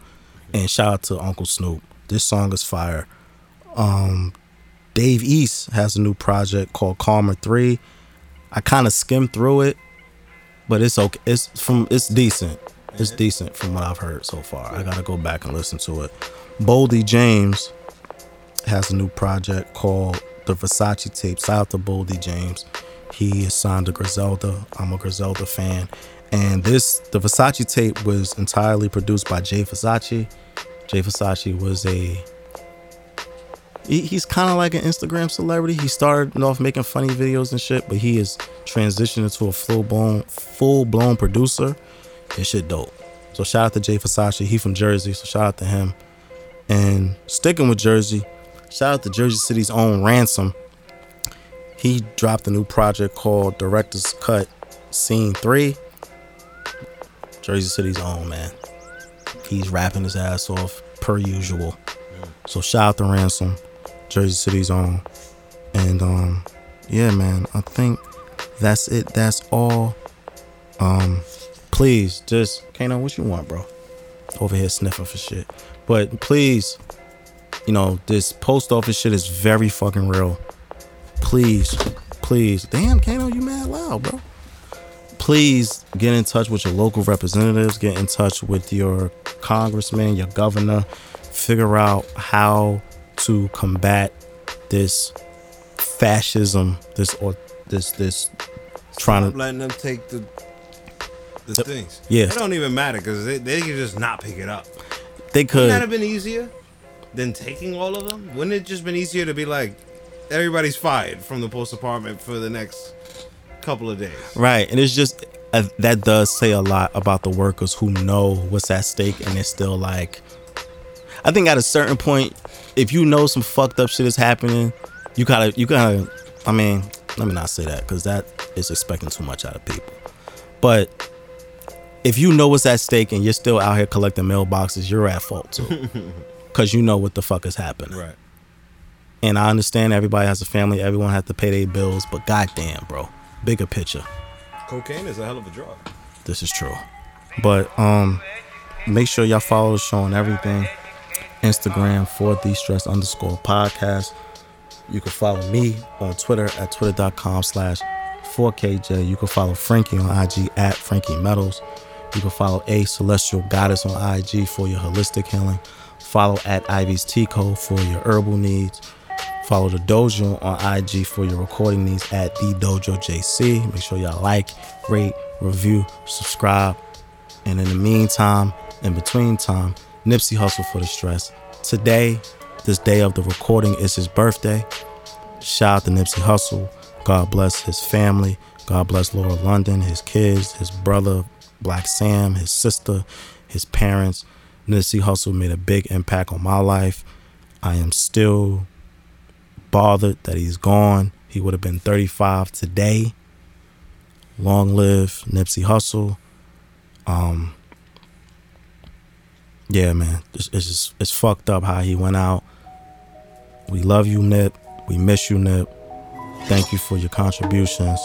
And shout out to Uncle Snoop. This song is fire. Um, Dave East has a new project called Karma 3. I kind of skimmed through it, but it's okay. It's from it's decent. It's decent from what I've heard so far. I gotta go back and listen to it. Boldy James has a new project called the Versace Tape. Shout out to Boldy James. He is signed to Griselda. I'm a Griselda fan. And this the Versace tape was entirely produced by Jay Versace. Jay Versace was a he, he's kind of like an Instagram celebrity. He started off making funny videos and shit, but he is transitioned into a full blown full blown producer. His shit dope. So shout out to Jay Versace. He from Jersey, so shout out to him. And sticking with Jersey, shout out to Jersey City's own Ransom. He dropped a new project called Director's Cut Scene 3. Jersey City's own, man. He's rapping his ass off per usual. So shout out to Ransom, Jersey City's own. And um, yeah, man, I think that's it. That's all. Um, please just Kano, what you want, bro? Over here sniffing for shit. But please, you know, this post office shit is very fucking real. Please, please. Damn, Kano, you mad loud, bro. Please get in touch with your local representatives, get in touch with your congressman, your governor, figure out how to combat this fascism, this or this this trying Stop to letting them take the the things. yeah. it don't even matter because they, they can just not pick it up. they could. Wouldn't that have been easier than taking all of them? Wouldn't it just been easier to be like, everybody's fired from the post department for the next couple of days? Right, and it's just uh, that does say a lot about the workers who know what's at stake, and it's still like, I think at a certain point, if you know some fucked up shit is happening, you gotta, you gotta. I mean, let me not say that because that is expecting too much out of people. But if you know what's at stake and you're still out here collecting mailboxes, you're at fault too, (laughs) because you know what the fuck is happening. Right. And I understand everybody has a family, everyone has to pay their bills, but goddamn, bro, bigger picture. Cocaine is a hell of a drug. This is true. But um make sure y'all follow the show on everything. Instagram for the stress underscore podcast. You can follow me on Twitter at twitter.com slash 4KJ. You can follow Frankie on IG at Frankie Metals. You can follow A Celestial Goddess on IG for your holistic healing. Follow at Ivy's Tea Co for your herbal needs. Follow the dojo on IG for your recording needs at the dojo JC. Make sure y'all like, rate, review, subscribe. And in the meantime, in between time, Nipsey Hussle for the stress. Today, this day of the recording is his birthday. Shout out to Nipsey Hussle. God bless his family. God bless Lauren London, his kids, his brother, Black Sam, his sister, his parents. Nipsey Hussle made a big impact on my life. I am still bothered that he's gone. He would have been 35 today. Long live Nipsey Hussle. Um, yeah, man, it's, it's just it's fucked up how he went out. We love you, Nip. We miss you, Nip. Thank you for your contributions.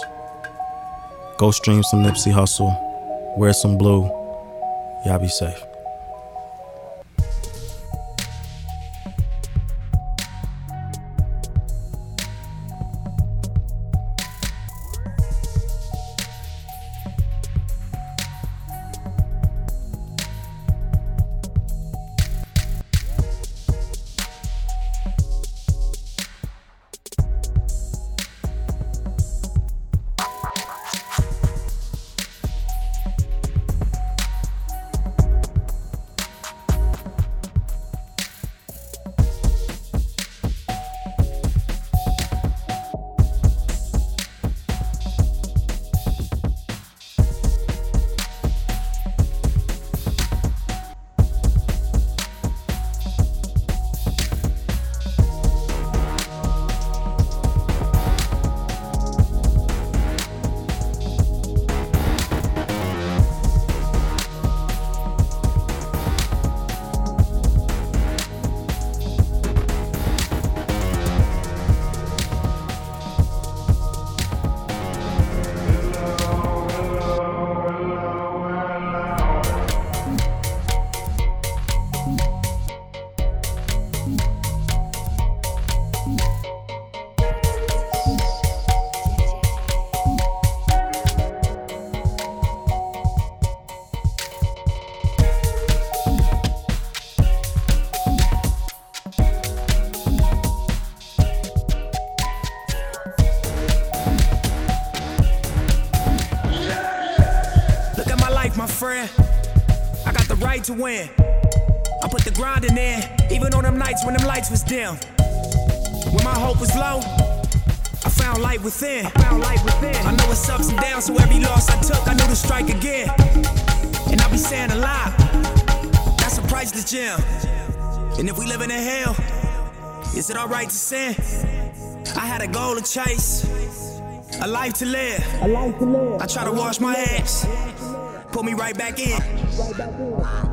Go stream some Nipsey Hussle. Wear some blue. Y'all be safe. Right to win. I put the grind in there, even on them nights when them lights was dim. When my hope was low, I found light within. I know it's ups and downs, so every loss I took, I knew to strike again. And I be saying a lot. That's a priceless gem. And if we live in a hell, is it alright to sin? I had a goal to chase, a life to live. I try to wash my hands, put me right back in. When we gone,